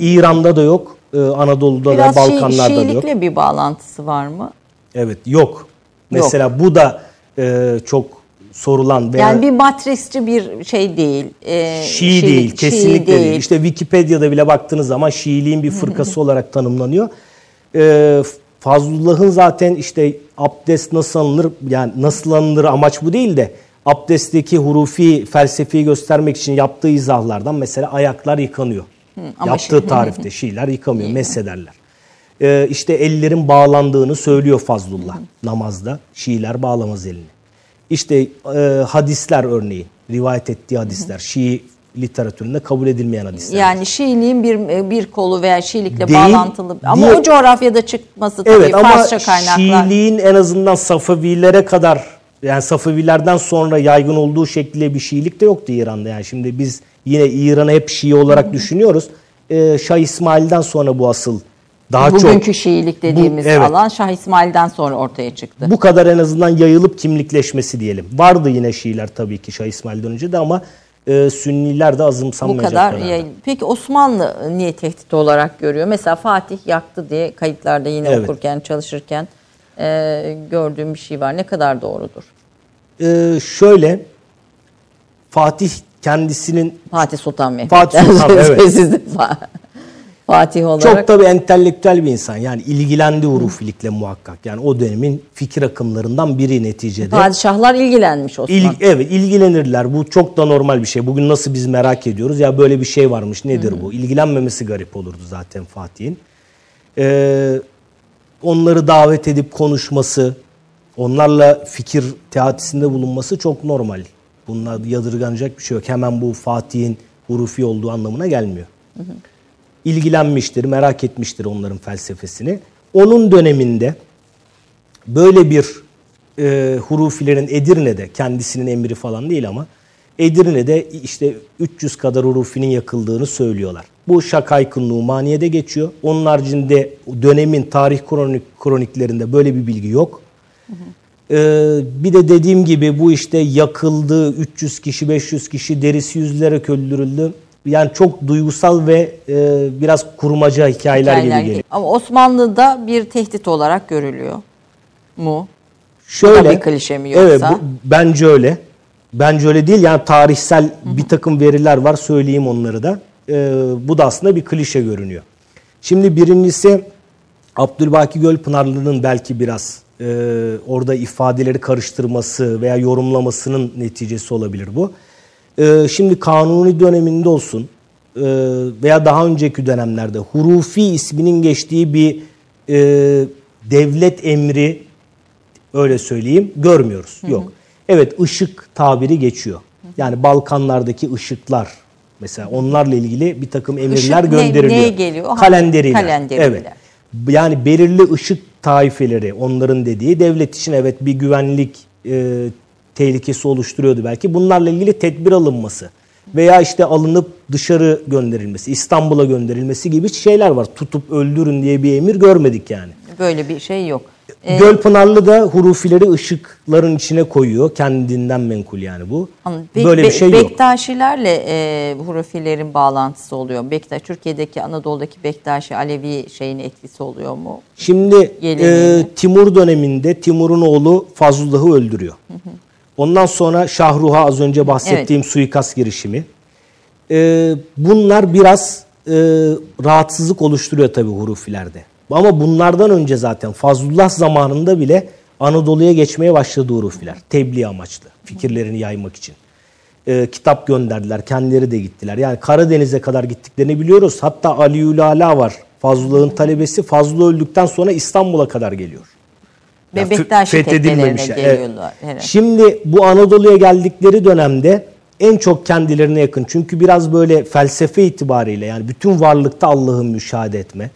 İran'da da yok. Ee, Anadolu'da Hmm, Biraz da Şii- Balkanlar'da da yok. Şiilikle bir bağlantısı var mı? Evet yok. Mesela bu da e, çok sorulan veya Yani bir matrisçi bir şey değil. Ee, Şii Şiilik- değil, Şii kesinlikle değil. İşte Wikipedia'da bile baktığınız zaman Şiiliğin bir fırkası olarak tanımlanıyor. Ee, Fazlullah'ın zaten işte abdest nasıl alınır, yani nasıl alınır amaç bu değil de abdestteki hurufi felsefeyi göstermek için yaptığı izahlardan mesela ayaklar yıkanıyor. ama Yaptığı Şii- tarifte Şiiler yıkamıyor, mesederler. Ee, işte ellerin bağlandığını söylüyor Fazlullah namazda. Şiiler bağlamaz elini. İşte e, hadisler örneğin, rivayet ettiği hadisler, Şii literatüründe kabul edilmeyen hadisler. Yani Şiiliğin bir bir kolu veya Şiilikle Değil, bağlantılı. Ama o coğrafyada çıkması tabii Evet ama Farsça kaynaklar. Şiiliğin en azından Safevilere kadar yani Safevilerden sonra yaygın olduğu şekilde bir Şiilik de yoktu İran'da. Yani şimdi biz yine İran'ı hep Şii olarak düşünüyoruz. Ee, Şah İsmail'den sonra bu asıl daha Bugünkü çok Şiilik dediğimiz Bu- evet. alan Şah İsmail'den sonra ortaya çıktı. bu kadar en azından yayılıp kimlikleşmesi diyelim. Vardı yine Şiiler tabii ki Şah İsmail'den önce de ama e, Sünniler de bu azımsanmayacak kadar kadarda. yayın. Peki Osmanlı niye tehdit olarak görüyor? Mesela Fatih yaktı diye kayıtlarda yine Evet. okurken çalışırken e, gördüğüm bir şey var. Ne kadar doğrudur? Ee, şöyle Fatih kendisinin Fatih Sultan Mehmet. Fatih Sultan, evet. Fatih olarak. Çok tabii entelektüel bir insan. Yani ilgilendi hurufilikle muhakkak. Yani o dönemin fikir akımlarından biri neticede. Padişahlar ilgilenmiş Osman. İl, evet ilgilenirler. Bu çok da normal bir şey. Bugün nasıl biz merak ediyoruz. Ya böyle bir şey varmış nedir bu? İlgilenmemesi garip olurdu zaten Fatih'in. Ee, onları davet edip konuşması, onlarla fikir teatisinde bulunması çok normal. Bunlar yadırganacak bir şey yok. Hemen bu Fatih'in hurufi olduğu anlamına gelmiyor. İlgilenmiştir, merak etmiştir onların felsefesini. Onun döneminde böyle bir e, hurufilerin Edirne'de kendisinin emri falan değil ama Edirne'de işte 300 kadar hurufinin yakıldığını söylüyorlar. Bu Şakayk-ı Numaniye'de geçiyor. Onun haricinde dönemin tarih kronik, kroniklerinde böyle bir bilgi yok. Ee, bir de dediğim gibi bu işte yakıldı, 300 kişi, 500 kişi derisi yüzlere öldürüldü. Yani çok duygusal ve e, biraz kurmaca hikayeler, Hikayeler gibi geliyor. Ama Osmanlı'da bir tehdit olarak görülüyor mu? Şöyle, bir klişe mi yoksa? Evet, bu- bence öyle. Bence öyle değil. Yani tarihsel bir takım veriler var. Söyleyeyim onları da. Ee, bu da aslında bir klişe görünüyor. Şimdi birincisi Abdülbaki Gölpınarlı'nın belki biraz e, orada ifadeleri karıştırması veya yorumlamasının neticesi olabilir bu. E, şimdi Kanuni döneminde olsun e, veya daha önceki dönemlerde hurufi isminin geçtiği bir e, devlet emri öyle söyleyeyim görmüyoruz. Yok. Evet ışık tabiri geçiyor. Yani Balkanlardaki ışıklar mesela onlarla ilgili bir takım emirler Işık ne- gönderiliyor. neye geliyor? Kalenderiler. Kalenderiler. Evet. Yani belirli ışık taifeleri onların dediği devlet için evet bir güvenlik e, tehlikesi oluşturuyordu belki. Bunlarla ilgili tedbir alınması. veya işte alınıp dışarı gönderilmesi, İstanbul'a gönderilmesi gibi şeyler var. Tutup öldürün diye bir emir görmedik yani. Böyle bir şey yok. Ee, Gölpınarlı da hurufileri ışıkların içine koyuyor. Kendinden menkul yani bu. Anladım. Be- Böyle bir Be- şey yok. Bektaşilerle e, Hurufilerin bağlantısı oluyor. Bektaş Türkiye'deki Anadolu'daki Bektaşi Alevi şeyin etkisi oluyor mu? Şimdi e, Timur döneminde Timur'un oğlu Fazlullah'ı öldürüyor. Ondan sonra Şahruha az önce bahsettiğim suikast girişimi. E, bunlar biraz e, rahatsızlık oluşturuyor tabii hurufilerde. Ama bunlardan önce zaten Fazlullah zamanında bile Anadolu'ya geçmeye başladı hurufiler. Tebliğ amaçlı fikirlerini yaymak için. E, kitap gönderdiler. Kendileri de gittiler. Yani Karadeniz'e kadar gittiklerini biliyoruz. Hatta Ali Ala var. Fazlullah'ın talebesi. Fazlullah öldükten sonra İstanbul'a kadar geliyor. Ve Ya, Bektaşi fethedilmemiş. geliyorlar. Evet. Şimdi bu Anadolu'ya geldikleri dönemde en çok kendilerine yakın. Çünkü biraz böyle felsefe itibariyle yani bütün varlıkta Allah'ı müşahede etme.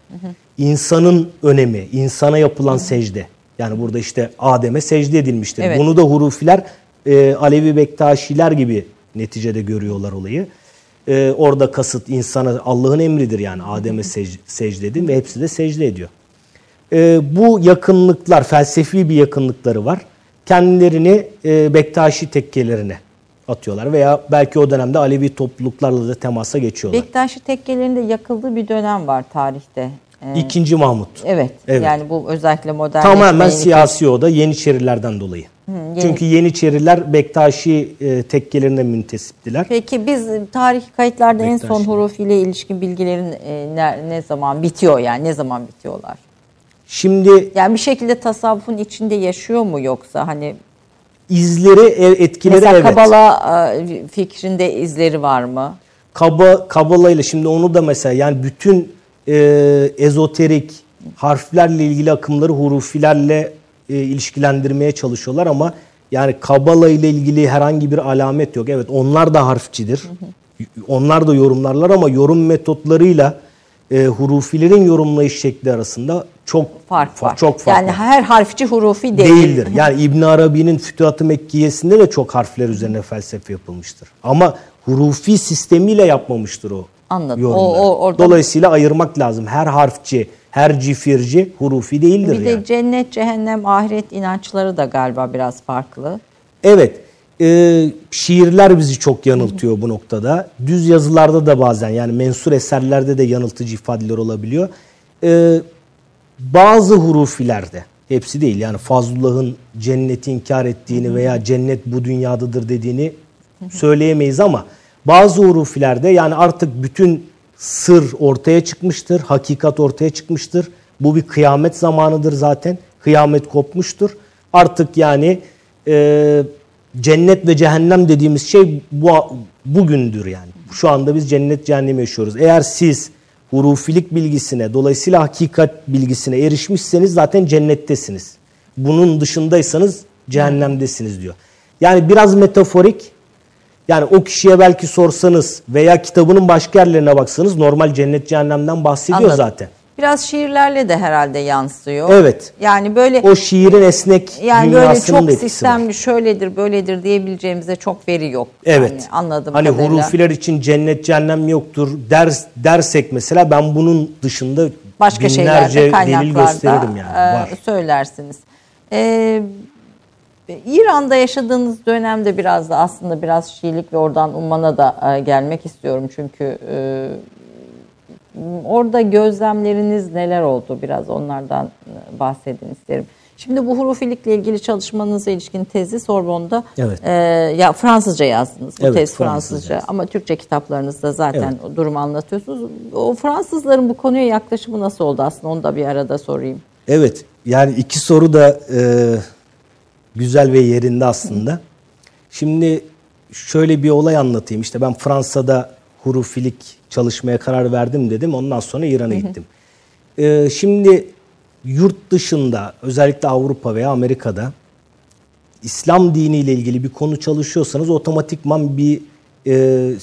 İnsanın önemi, insana yapılan secde. Yani burada işte Adem'e secde edilmiştir. Evet. Bunu da hurufiler e, Alevi Bektaşiler gibi neticede görüyorlar olayı. E, orada kasıt insana Allah'ın emridir yani Adem'e sec- secde edin ve hepsi de secde ediyor. E, bu yakınlıklar, felsefi bir yakınlıkları var. Kendilerini e, Bektaşi tekkelerine atıyorlar veya belki o dönemde Alevi topluluklarla da temasa geçiyorlar. Bektaşi tekkelerinde yakıldığı bir dönem var tarihte. Ee, İkinci Mahmut. evet, Evet. Yani bu özellikle modern Tamamen siyasi o da Yeniçerilerden dolayı. yeni- Çünkü Yeniçeriler Bektaşi e, tekkelerine müntesiptiler. Peki biz tarih kayıtlarda en son Bektaşi. Hurufi ile ilişkin bilgilerin e, ne, ne zaman bitiyor yani ne zaman bitiyorlar? Şimdi Yani bir şekilde tasavvufun içinde yaşıyor mu yoksa hani izleri, e, etkileri mesela evet. Kabala e, fikrinde izleri var mı? Kaba, kabalayla şimdi onu da mesela yani bütün e, ezoterik harflerle ilgili akımları hurufilerle e, ilişkilendirmeye çalışıyorlar ama yani kabala ile ilgili herhangi bir alamet yok. Evet onlar da harfçidir. Onlar da yorumlarlar ama yorum metotlarıyla e, hurufilerin yorumlayış şekli arasında çok Fark fa- var. Çok fark yani var her harfçi hurufi değil. değildir. Yani İbn Arabi'nin Fütuhat-ı Mekkiyesinde de çok harfler üzerine felsefe yapılmıştır. Ama hurufi sistemiyle yapmamıştır o Anladım. O- o- orada- Dolayısıyla ayırmak lazım. Her harfçi, her cifirci hurufi değildir Bir yani. de cennet, cehennem, ahiret inançları da galiba biraz farklı. Evet. e, şiirler bizi çok yanıltıyor bu noktada. Düz yazılarda da bazen yani mensur eserlerde de yanıltıcı ifadeler olabiliyor. E, bazı hurufilerde, hepsi değil yani Fazlullah'ın cenneti inkar ettiğini veya cennet bu dünyadadır dediğini söyleyemeyiz ama bazı hurufilerde yani artık bütün sır ortaya çıkmıştır, hakikat ortaya çıkmıştır. Bu bir kıyamet zamanıdır zaten. Kıyamet kopmuştur. Artık yani e, cennet ve cehennem dediğimiz şey bu bugündür yani. Şu anda biz cennet cehennemi yaşıyoruz. Eğer siz hurufilik bilgisine, dolayısıyla hakikat bilgisine erişmişseniz zaten cennettesiniz. Bunun dışındaysanız cehennemdesiniz diyor. Yani biraz metaforik. Yani o kişiye belki sorsanız veya kitabının başka yerlerine baksanız normal cennet cehennemden bahsediyor Anladım. zaten. Biraz şiirlerle de herhalde yansıyor. Evet. Yani böyle O şiirin esnek yani böyle çok etkisi var. sistemli şöyledir böyledir diyebileceğimize çok veri yok. Evet. Yani anladım Hani kadarıyla. hurufiler için cennet cehennem yoktur ders dersek mesela ben bunun dışında başka binlerce şeylerde delil gösteririm yani. e, Var. söylersiniz. E, İran'da yaşadığınız dönemde biraz da aslında biraz Şiilik ve oradan Umman'a da e, gelmek istiyorum çünkü e, orada gözlemleriniz neler oldu biraz onlardan e, bahsedin isterim. Şimdi bu hurufilikle ilgili çalışmanıza ilişkin tezi Sorbonne'da Evet. e, ya Fransızca yazdınız. Bu Evet, tez Fransızca yazdım. ama Türkçe kitaplarınızda zaten o durumu anlatıyorsunuz. O Fransızların bu konuya yaklaşımı nasıl oldu aslında onu da bir arada sorayım. Evet yani iki soru da e, güzel ve yerinde aslında. Şimdi şöyle bir olay anlatayım. İşte ben Fransa'da hurufilik çalışmaya karar verdim dedim. Ondan sonra İran'a gittim. E, şimdi yurt dışında özellikle Avrupa veya Amerika'da İslam diniyle ilgili bir konu çalışıyorsanız otomatikman bir e,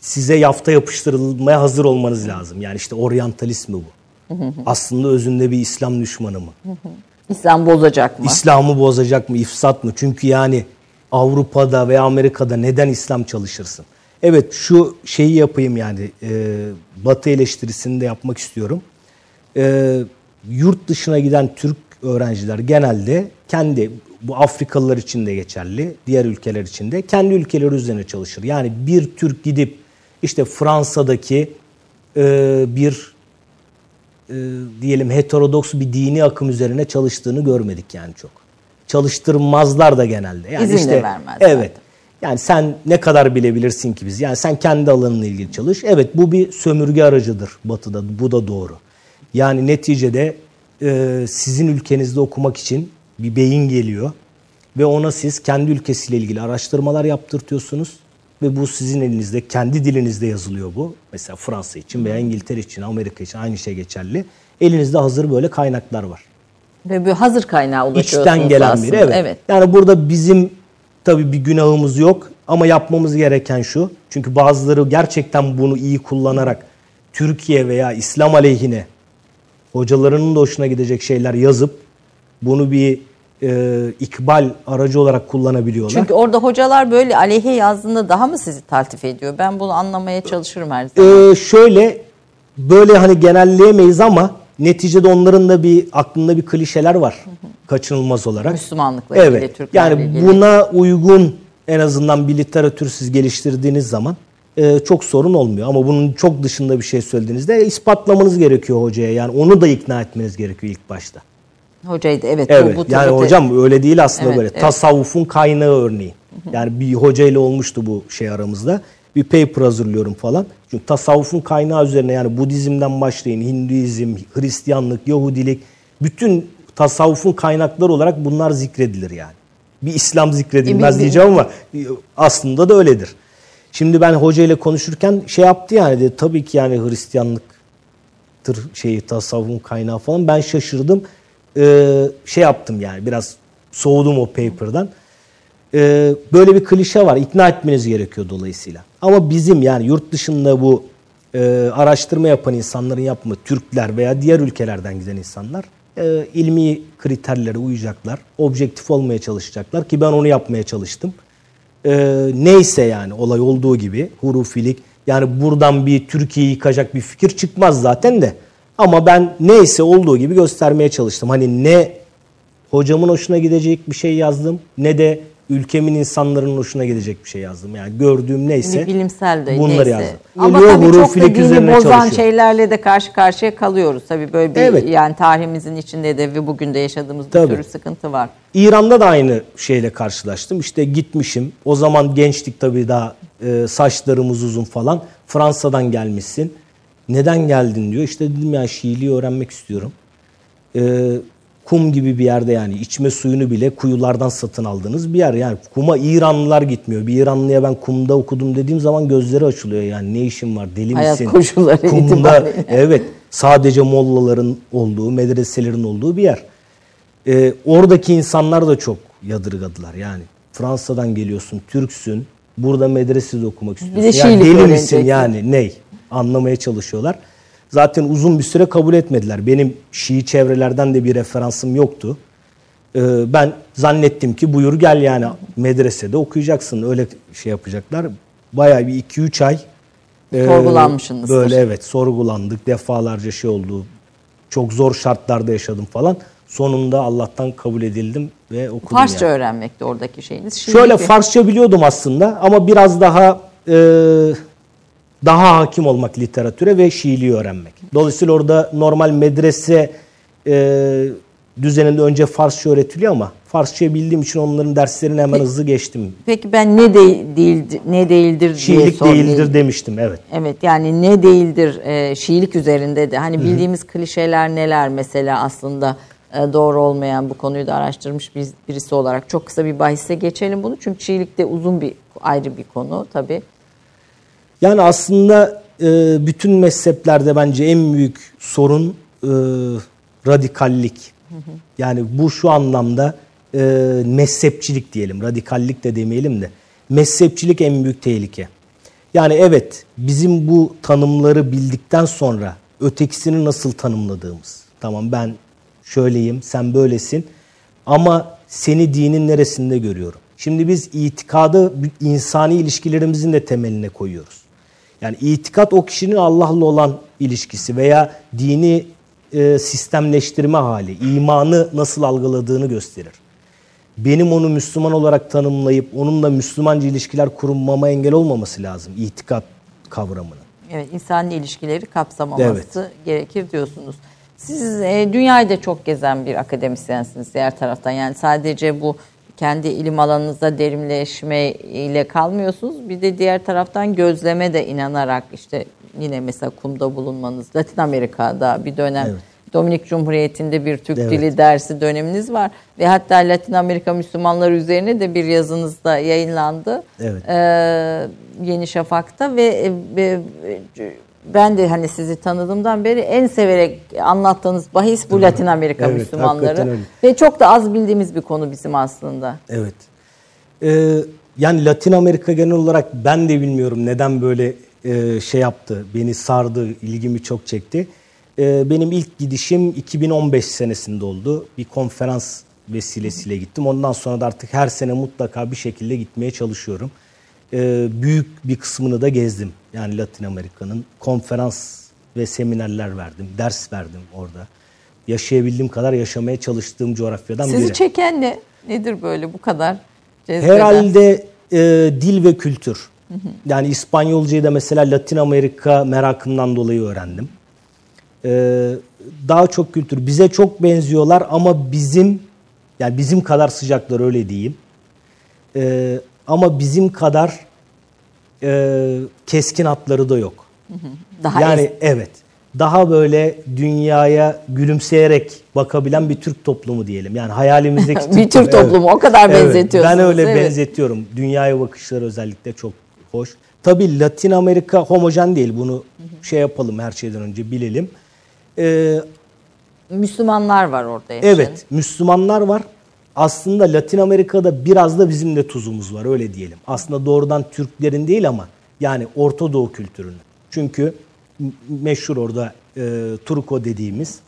size yafta yapıştırılmaya hazır olmanız lazım. Yani işte oryantalizm mi bu? Aslında özünde bir İslam düşmanı mı? İslam bozacak mı? İslam'ı bozacak mı, ifsat mı? Çünkü yani Avrupa'da veya Amerika'da neden İslam çalışırsın? Evet şu şeyi yapayım yani e, Batı eleştirisini de yapmak istiyorum. E, yurt dışına giden Türk öğrenciler genelde kendi bu Afrikalılar için de geçerli, diğer ülkeler için de kendi ülkeleri üzerine çalışır. Yani bir Türk gidip işte Fransa'daki e, bir e, diyelim heterodoks bir dini akım üzerine çalıştığını görmedik yani çok. Çalıştırmazlar da genelde. Yani İzin de işte, vermezler. Evet. Yani sen ne kadar bilebilirsin ki biz? Yani sen kendi alanınla ilgili çalış. Evet bu bir sömürge aracıdır batıda. Bu da doğru. Yani neticede e, sizin ülkenizde okumak için bir beyin geliyor. Ve ona siz kendi ülkesiyle ilgili araştırmalar yaptırtıyorsunuz. Ve bu sizin elinizde, kendi dilinizde yazılıyor bu. Mesela Fransa için veya İngiltere için, Amerika için aynı şey geçerli. Elinizde hazır böyle kaynaklar var. Ve bir hazır kaynağa ulaşıyorsunuz İçten gelen aslında. biri. Evet. evet. Yani burada bizim tabii bir günahımız yok ama yapmamız gereken şu. Çünkü bazıları gerçekten bunu iyi kullanarak Türkiye veya İslam aleyhine hocalarının da hoşuna gidecek şeyler yazıp bunu bir e, ikbal aracı olarak kullanabiliyorlar. Çünkü orada hocalar böyle aleyhe yazdığında daha mı sizi taltif ediyor? Ben bunu anlamaya çalışırım her zaman. Ee, şöyle böyle hani genelleyemeyiz ama neticede onların da bir aklında bir klişeler var kaçınılmaz olarak. Müslümanlıkla ilgili, evet. Türklerle Yani ilgili. buna uygun en azından bir literatür siz geliştirdiğiniz zaman e, çok sorun olmuyor. Ama bunun çok dışında bir şey söylediğinizde ispatlamanız gerekiyor hocaya. Yani onu da ikna etmeniz gerekiyor ilk başta. Hocaydı evet. Evet. bu, bu yani tabii- hocam öyle değil aslında Evet, böyle. evet. Tasavvufun kaynağı örneği. Yani bir hocayla olmuştu bu şey aramızda. Bir paper hazırlıyorum falan. Çünkü tasavvufun kaynağı üzerine yani Budizm'den başlayın Hinduizm, Hristiyanlık, Yahudilik bütün tasavvufun kaynakları olarak bunlar zikredilir yani. Bir İslam zikredilmez bir- diyeceğim ama aslında da öyledir. Şimdi ben hocayla konuşurken şey yaptı yani dedi, tabii ki yani Hristiyanlık tır şeyi tasavvufun kaynağı falan ben şaşırdım. Ee, şey yaptım yani biraz soğudum o paper'dan. Ee, böyle bir klişe var. ikna etmeniz gerekiyor dolayısıyla. Ama bizim yani yurt dışında bu e, araştırma yapan insanların yapma Türkler veya diğer ülkelerden giden insanlar e, ilmi kriterlere uyacaklar. Objektif olmaya çalışacaklar ki ben onu yapmaya çalıştım. Ee, neyse yani olay olduğu gibi hurufilik yani buradan bir Türkiye'yi yıkacak bir fikir çıkmaz zaten de. Ama ben neyse olduğu gibi göstermeye çalıştım. Hani ne hocamın hoşuna gidecek bir şey yazdım ne de ülkemin insanların hoşuna gidecek bir şey yazdım. Yani gördüğüm neyse Bir bilimsel de bunları neyse. yazdım. Ama Geliyor, tabii çok da dini bozan çalışıyor. şeylerle de karşı karşıya kalıyoruz. Tabii böyle bir Evet. yani tarihimizin içinde de ve bugün de yaşadığımız bir Tabii. sürü sıkıntı var. İran'da da aynı şeyle karşılaştım. İşte gitmişim. O zaman gençlik tabii daha e, saçlarımız uzun falan. Fransa'dan gelmişsin. Neden geldin diyor. İşte dedim ya Şiiliği öğrenmek istiyorum. E, kum gibi bir yerde yani içme suyunu bile kuyulardan satın aldığınız bir yer. Yani kuma İranlılar gitmiyor. Bir İranlıya ben kumda okudum dediğim zaman gözleri açılıyor. Yani ne işin var deli Hayat misin? koşulları Kumda itibariyle. evet sadece mollaların olduğu, medreselerin olduğu bir yer. Ee, oradaki insanlar da çok yadırgadılar yani. Fransa'dan geliyorsun, Türksün, burada medresede okumak istiyorsun. de yani deli misin yani ney? Anlamaya çalışıyorlar. Zaten uzun bir süre kabul etmediler. Benim Şii çevrelerden de bir referansım yoktu. Ee, ben zannettim ki buyur gel yani medresede okuyacaksın. Öyle şey yapacaklar. Bayağı bir 2-3 ay e, Sorgulanmışsınızdır. Böyle evet sorgulandık. Defalarca şey oldu. Çok zor şartlarda yaşadım falan. Sonunda Allah'tan kabul edildim ve okudum Farsça yani. öğrenmekte oradaki şeyiniz. Şimdi Şöyle bir- Farsça biliyordum aslında ama biraz daha e, daha hakim olmak literatüre ve Şiiliği öğrenmek. Dolayısıyla orada normal medrese e, düzeninde önce Farsça öğretiliyor ama Farsça bildiğim için onların derslerini hemen hızlı geçtim. Peki ben ne de, değildir, ne değildir diye Şiilik sorayım. değildir demiştim evet. Evet yani ne değildir e, Şiilik üzerinde de hani bildiğimiz klişeler neler mesela aslında e, doğru olmayan bu konuyu da araştırmış bir, birisi olarak çok kısa bir bahise geçelim bunu çünkü Şiilik de uzun bir ayrı bir konu tabi. Yani aslında e, bütün mezheplerde bence en büyük sorun e, radikallik. Yani bu şu anlamda e, mezhepçilik diyelim. Radikallik de demeyelim de. Mezhepçilik en büyük tehlike. Yani evet bizim bu tanımları bildikten sonra ötekisini nasıl tanımladığımız. Tamam ben şöyleyim, sen böylesin ama seni dinin neresinde görüyorum? Şimdi biz itikadı insani ilişkilerimizin de temeline koyuyoruz. Yani itikat o kişinin Allah'la olan ilişkisi veya dini e, sistemleştirme hali, imanı nasıl algıladığını gösterir. Benim onu Müslüman olarak tanımlayıp onunla Müslümanca ilişkiler kurmama engel olmaması lazım itikat kavramının. Evet, insani ilişkileri kapsamaması evet. gerekir diyorsunuz. Siz e, dünyayı da çok gezen bir akademisyensiniz diğer taraftan. Yani sadece bu kendi ilim alanınızda derinleşme ile kalmıyorsunuz. Bir de diğer taraftan gözleme de inanarak işte yine mesela kumda bulunmanız. Latin Amerika'da bir dönem evet. Dominik Cumhuriyeti'nde bir Türk evet. dili dersi döneminiz var. Ve hatta Latin Amerika Müslümanları üzerine de bir yazınız da yayınlandı. Evet. Ee, Yeni Şafak'ta ve, ve ben de hani sizi tanıdığımdan beri en severek anlattığınız bahis bu Latin Amerika evet, Müslümanları. Ve çok da az bildiğimiz bir konu bizim aslında. Evet. Ee, yani Latin Amerika genel olarak ben de bilmiyorum neden böyle e, şey yaptı. Beni sardı, ilgimi çok çekti. E, benim ilk gidişim 2015 senesinde oldu. Bir konferans vesilesiyle gittim. Ondan sonra da artık her sene mutlaka bir şekilde gitmeye çalışıyorum. E, büyük bir kısmını da gezdim. Yani Latin Amerika'nın konferans ve seminerler verdim, ders verdim orada. Yaşayabildiğim kadar yaşamaya çalıştığım coğrafyadan Sizi biri. Sizi çeken ne? Nedir böyle bu kadar cezbeden? Herhalde e, dil ve kültür. Yani İspanyolcayı da mesela Latin Amerika merakımdan dolayı öğrendim. Ee, daha çok kültür. Bize çok benziyorlar ama bizim yani bizim kadar sıcaklar öyle diyeyim. Ee, ama bizim kadar e, keskin hatları da yok. Daha yani es- evet. Daha böyle dünyaya gülümseyerek bakabilen bir Türk toplumu diyelim. Yani hayalimizdeki bir Türk toplumu evet. o kadar evet. benzetiyorsunuz. Ben öyle evet. benzetiyorum. Dünyaya bakışları özellikle çok hoş. Tabii Latin Amerika homojen değil. Bunu şey yapalım her şeyden önce bilelim. Ee, Müslümanlar var orada yaşayan. Evet, Müslümanlar var. Aslında Latin Amerika'da biraz da bizim de tuzumuz var öyle diyelim. Aslında doğrudan Türklerin değil ama yani Orta Doğu kültürünün. Çünkü meşhur orada e, Turko dediğimiz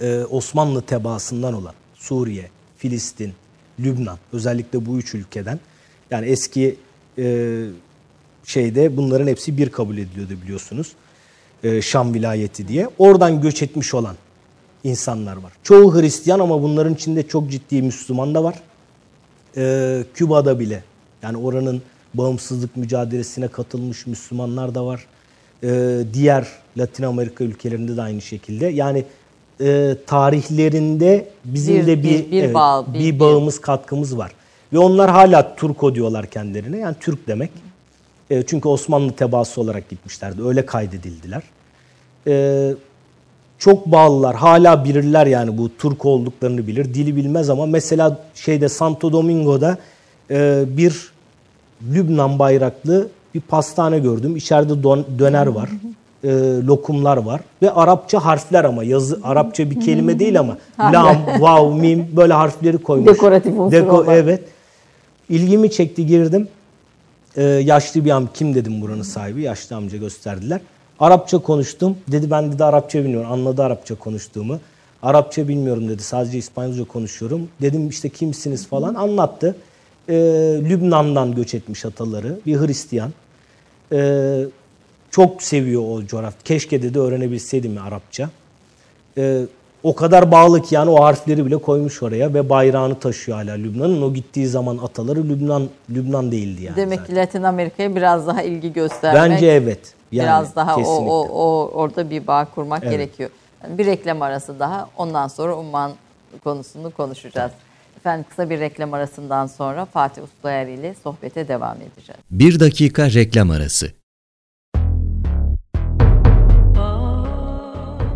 e, Osmanlı tebaasından olan Suriye, Filistin, Lübnan özellikle bu üç ülkeden yani eski e, şeyde bunların hepsi bir kabul ediliyordu biliyorsunuz. E, Şam vilayeti diye. Oradan göç etmiş olan insanlar var. Çoğu Hristiyan ama bunların içinde çok ciddi Müslüman da var. E, Küba'da bile yani oranın bağımsızlık mücadelesine katılmış Müslümanlar da var. E, diğer Latin Amerika ülkelerinde de aynı şekilde. Yani e, tarihlerinde bizim bir, de bir bir, bir, evet, bağ, bir, bir bağımız, bir. katkımız var. Ve onlar hala Turko diyorlar kendilerine. Yani Türk demek. E, çünkü Osmanlı tebaası olarak gitmişlerdi. Öyle kaydedildiler. E, çok bağlılar. Hala bilirler yani bu Türk olduklarını bilir. Dili bilmez ama mesela şeyde Santo Domingo'da e, bir Lübnan bayraklı bir pastane gördüm. İçeride don, döner var. E, lokumlar var ve Arapça harfler ama yazı Arapça bir kelime değil ama lam, vav, mim böyle harfleri koymuş. Dekoratif unsur Deko, Evet. İlgimi çekti girdim. Ee, yaşlı bir am kim dedim buranın sahibi. Yaşlı amca gösterdiler. Arapça konuştum. Dedi ben dedi Arapça bilmiyorum. Anladı Arapça konuştuğumu. Arapça bilmiyorum dedi. Sadece İspanyolca konuşuyorum. Dedim işte kimsiniz falan. Anlattı. Ee, Lübnan'dan göç etmiş ataları. Bir Hristiyan. Ee, çok seviyor o coğrafya. Keşke dedi öğrenebilseydim Arapça. Ee, o kadar bağlı ki yani o harfleri bile koymuş oraya ve bayrağını taşıyor hala Lübnan'ın. O gittiği zaman ataları Lübnan Lübnan değildi yani. Demek zaten. ki Latin Amerika'ya biraz daha ilgi göstermek. Bence evet. Yani biraz daha o, o, o orada bir bağ kurmak evet. gerekiyor. bir reklam arası daha ondan sonra Umman konusunu konuşacağız. Efendim kısa bir reklam arasından sonra Fatih Ustayer ile sohbete devam edeceğiz. Bir dakika reklam arası.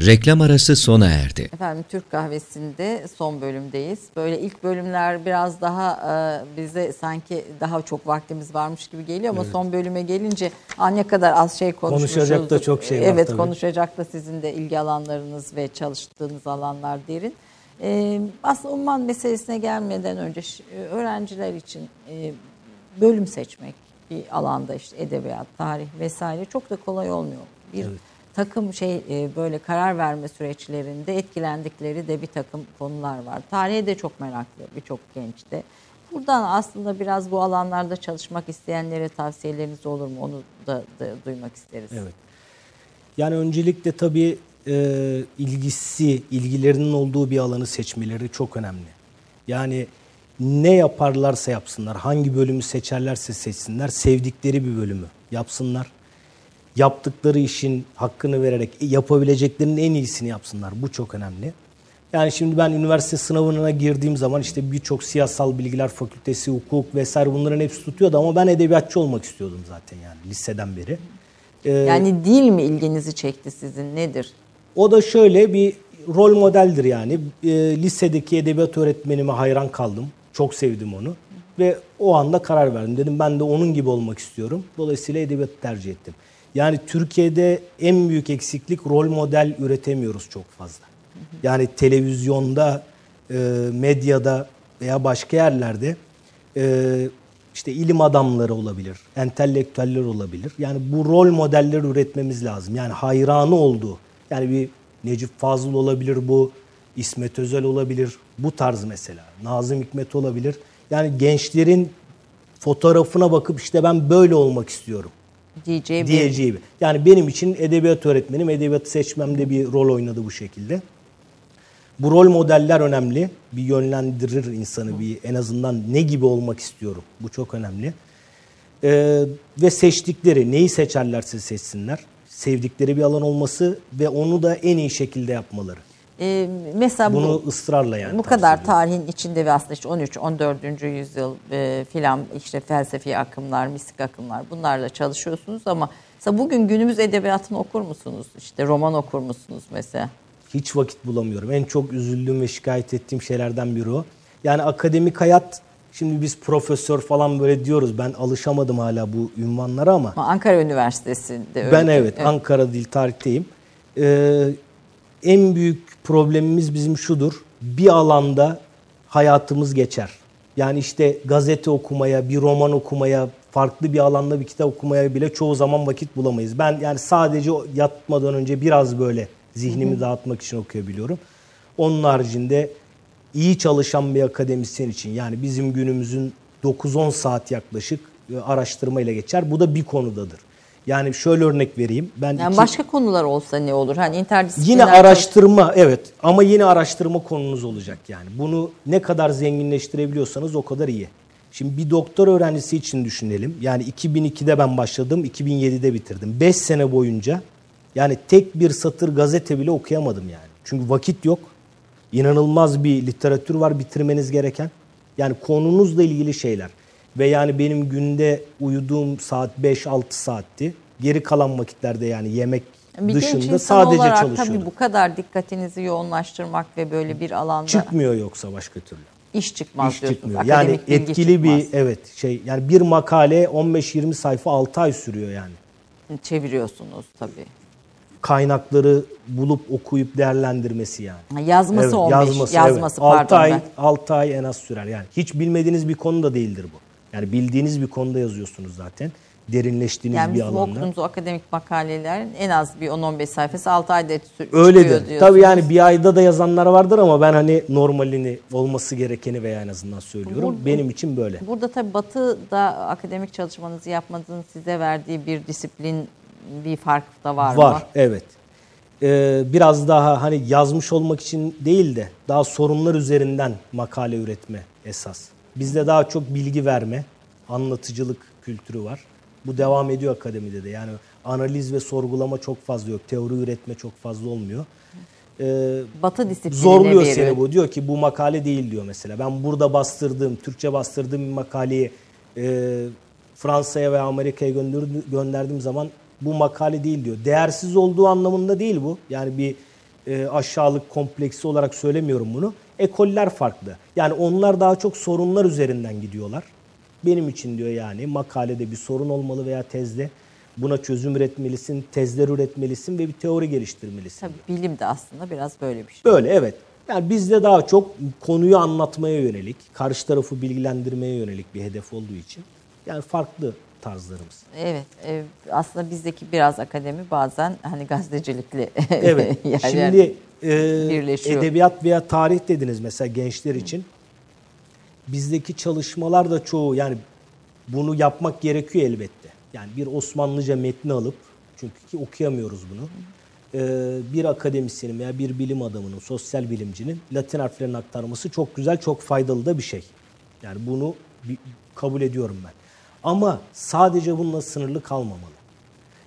Reklam arası sona erdi. Efendim Türk Kahvesi'nde son bölümdeyiz. Böyle ilk bölümler biraz daha e, bize sanki daha çok vaktimiz varmış gibi geliyor ama son bölüme gelince ah ne kadar az şey konuşmuşuz. Konuşacak da çok şey var Evet tabii. konuşacak da sizin de ilgi alanlarınız ve çalıştığınız alanlar derin. E, aslında umman meselesine gelmeden önce e, öğrenciler için e, bölüm seçmek bir alanda işte edebiyat, tarih vesaire çok da kolay olmuyor. Bir takım şey e, böyle karar verme süreçlerinde etkilendikleri de bir takım konular var. Tarihe de çok meraklı birçok genç de. Buradan aslında biraz bu alanlarda çalışmak isteyenlere tavsiyeleriniz olur mu? Onu da, da duymak isteriz. Evet. Yani öncelikle tabii e, ilgisi, ilgilerinin olduğu bir alanı seçmeleri çok önemli. Yani ne yaparlarsa yapsınlar, hangi bölümü seçerlerse seçsinler, sevdikleri bir bölümü yapsınlar. Yaptıkları işin hakkını vererek yapabileceklerinin en iyisini yapsınlar. Bu çok önemli. Yani şimdi ben üniversite sınavına girdiğim zaman işte birçok siyasal bilgiler fakültesi, hukuk vesaire bunların hepsi tutuyordu ama ben edebiyatçı olmak istiyordum zaten yani liseden beri. Ee, Yani dil mi ilginizi çekti sizin nedir? o da şöyle bir rol modeldir yani. E, lisedeki edebiyat öğretmenime hayran kaldım. Çok sevdim onu. Ve o anda karar verdim. Dedim ben de onun gibi olmak istiyorum. Dolayısıyla edebiyatı tercih ettim. Yani Türkiye'de en büyük eksiklik rol model üretemiyoruz çok fazla. Yani televizyonda, e, medyada veya başka yerlerde e, işte ilim adamları olabilir, entelektüeller olabilir. Yani bu rol modelleri üretmemiz lazım. Yani hayranı olduğu, yani bir Necip Fazıl olabilir bu, İsmet Özel olabilir, bu tarz mesela. Nazım Hikmet olabilir. Yani gençlerin fotoğrafına bakıp işte ben böyle olmak istiyorum Diyeceği diyeceği bir. Yani benim için edebiyat öğretmenim edebiyatı seçmemde bir rol oynadı bu şekilde. Bu rol modeller önemli. Bir yönlendirir insanı bir en azından ne gibi olmak istiyorum. Bu çok önemli. Ee, ve seçtikleri neyi seçerlerse seçsinler. Sevdikleri bir alan olması ve onu da en iyi şekilde yapmaları. Ee, mesela bu, Bunu ısrarla yani. bu kadar tarihin içinde ve aslında işte 13 14. yüzyıl e, filan işte felsefi akımlar, mistik akımlar bunlarla çalışıyorsunuz ama mesela bugün günümüz edebiyatını okur musunuz? İşte roman okur musunuz mesela? Hiç vakit bulamıyorum. En çok üzüldüğüm ve şikayet ettiğim şeylerden biri o. Yani akademik hayat, şimdi biz profesör falan böyle diyoruz. Ben alışamadım hala bu ünvanlara ama. Ankara Üniversitesi'nde öyle. Ben evet, Ankara Dil Tarih'teyim. Ee, en büyük problemimiz bizim şudur. Bir alanda hayatımız geçer. Yani işte gazete okumaya, bir roman okumaya, farklı bir alanda bir kitap okumaya bile çoğu zaman vakit bulamayız. Ben yani sadece yatmadan önce biraz böyle zihnimi dağıtmak için okuyabiliyorum. Onun haricinde iyi çalışan bir akademisyen için yani bizim günümüzün 9-10 saat yaklaşık e, araştırmayla geçer. Bu da bir konudadır. Yani şöyle örnek vereyim. Ben Yani iki- başka konular olsa ne olur? Hani interdisipliner Yine araştırma evet ama yine araştırma konunuz olacak yani. Bunu ne kadar zenginleştirebiliyorsanız o kadar iyi. Şimdi bir doktor öğrencisi için düşünelim. Yani 2002'de ben başladım, 2007'de bitirdim. 5 sene boyunca yani tek bir satır gazete bile okuyamadım yani. Çünkü vakit yok. İnanılmaz bir literatür var bitirmeniz gereken. Yani konunuzla ilgili şeyler. Ve yani benim günde uyuduğum saat 5-6 saatti. Geri kalan vakitlerde yani yemek bir dışında sadece olarak çalışıyordum. tabii bu kadar dikkatinizi yoğunlaştırmak ve böyle bir alanda Çıkmıyor yoksa başka türlü. iş çıkmaz İş diyorsunuz. çıkmıyor. Yani Akademik etkili bir çıkmaz. evet şey yani bir makale 15-20 sayfa 6 ay sürüyor yani. çeviriyorsunuz tabii. Kaynakları bulup okuyup değerlendirmesi yani. Yazması Evet, 15, yazması, evet. pardon. 6 ay ben. 6 ay en az sürer. Yani hiç bilmediğiniz bir konu da değildir bu. Yani bildiğiniz bir konuda yazıyorsunuz zaten. Derinleştiğiniz Yani bir alanda. okuduğumuz o akademik makalelerin en az bir 10-15 sayfası 6 ayda Öyledir. diyorsunuz. Tabii yani bir ayda da yazanlar vardır ama ben hani normalini olması gerekeni veya en azından söylüyorum. Bu- Benim için böyle. Burada tabii Batı'da akademik çalışmanızı yapmanızın size verdiği bir disiplin, bir fark da var, Var, mı? evet. Ee, biraz daha hani yazmış olmak için değil de daha sorunlar üzerinden makale üretme esas. Bizde daha çok bilgi verme, anlatıcılık kültürü var. Bu devam ediyor akademide de. Yani analiz ve sorgulama çok fazla yok. Teori üretme çok fazla olmuyor. Ee, Batı disiplinine zorluyor bir- seni bu. Diyor ki bu makale değil diyor mesela. Ben burada bastırdığım, Türkçe bastırdığım bir makaleyi e, Fransa'ya veya Amerika'ya gönderdi- gönderdiğim zaman bu makale değil diyor. Değersiz olduğu anlamında değil bu. Yani bir e, aşağılık kompleksi olarak söylemiyorum bunu. Ekoller farklı. Yani onlar daha çok sorunlar üzerinden gidiyorlar. Benim için diyor yani makalede bir sorun olmalı veya tezde buna çözüm üretmelisin, tezler üretmelisin ve bir teori geliştirmelisin. Tabii bilim de aslında biraz böyle bir şey. Böyle evet. Yani bizde daha çok konuyu anlatmaya yönelik, karşı tarafı bilgilendirmeye yönelik bir hedef olduğu için yani farklı tarzlarımız. Evet, e, aslında bizdeki biraz akademi bazen hani gazetecilikle Evet. yer- Şimdi e, birleşiyor. edebiyat veya tarih dediniz mesela gençler için. Bizdeki çalışmalar da çoğu yani bunu yapmak gerekiyor elbette. Yani bir Osmanlıca metni alıp çünkü ki okuyamıyoruz bunu. e, bir akademisyenin veya bir bilim adamının, sosyal bilimcinin Latin harflerini aktarması çok güzel, çok faydalı da bir şey. Yani bunu kabul ediyorum ben. Ama sadece bununla sınırlı kalmamalı.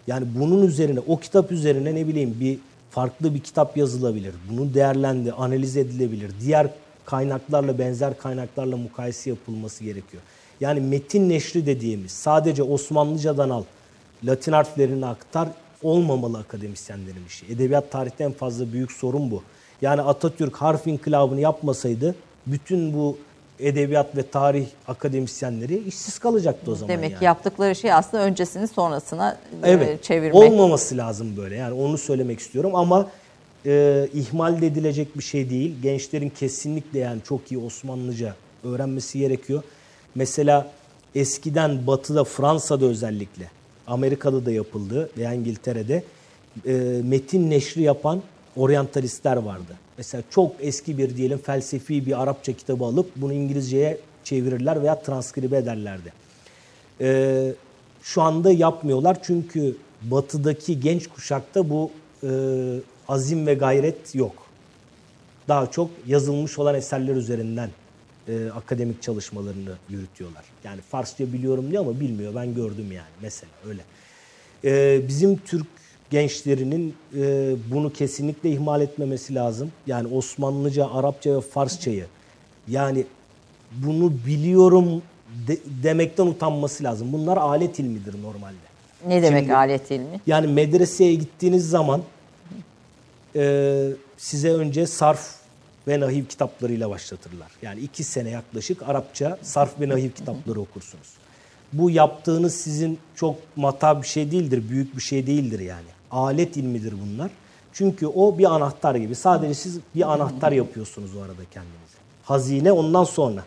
Yani bunun üzerine, o kitap üzerine ne bileyim bir farklı bir kitap yazılabilir. Bunu değerlendi, analiz edilebilir. Diğer kaynaklarla, benzer kaynaklarla mukayese yapılması gerekiyor. Yani metin neşri dediğimiz sadece Osmanlıcadan al, Latin harflerini aktar olmamalı akademisyenlerin işi. Edebiyat tarihte en fazla büyük sorun bu. Yani Atatürk harf inkılabını yapmasaydı bütün bu edebiyat ve tarih akademisyenleri işsiz kalacaktı o zaman Demek yani. ki yaptıkları şey aslında öncesini sonrasına e, Evet. çevirmek. Olmaması lazım böyle. Yani onu söylemek istiyorum ama e, ihmal edilecek bir şey değil. Gençlerin kesinlikle yani çok iyi Osmanlıca öğrenmesi gerekiyor. Mesela eskiden Batı'da, Fransa'da özellikle, Amerika'da da yapıldı veya İngiltere'de e, metin neşri yapan oryantalistler vardı. Mesela çok eski bir diyelim felsefi bir Arapça kitabı alıp bunu İngilizceye çevirirler veya transkribe ederlerdi. Ee, şu anda yapmıyorlar çünkü batıdaki genç kuşakta bu e, azim ve gayret yok. Daha çok yazılmış olan eserler üzerinden e, akademik çalışmalarını yürütüyorlar. Yani Farsça biliyorum diyor ama bilmiyor. Ben gördüm yani mesela öyle. Ee, bizim Türk gençlerinin e, bunu kesinlikle ihmal etmemesi lazım. Yani Osmanlıca, Arapça ve Farsçayı yani bunu biliyorum de- demekten utanması lazım. Bunlar alet ilmidir normalde. Ne demek Şimdi- alet ilmi? Yani medreseye gittiğiniz zaman e, size önce sarf ve nahiv kitaplarıyla başlatırlar. Yani iki sene yaklaşık Arapça sarf ve nahiv kitapları okursunuz. Bu yaptığınız sizin çok mata bir şey değildir, büyük bir şey değildir yani. Alet ilmidir bunlar. Çünkü o bir anahtar gibi. Sadece siz bir anahtar yapıyorsunuz o arada kendinize. Hazine ondan sonra.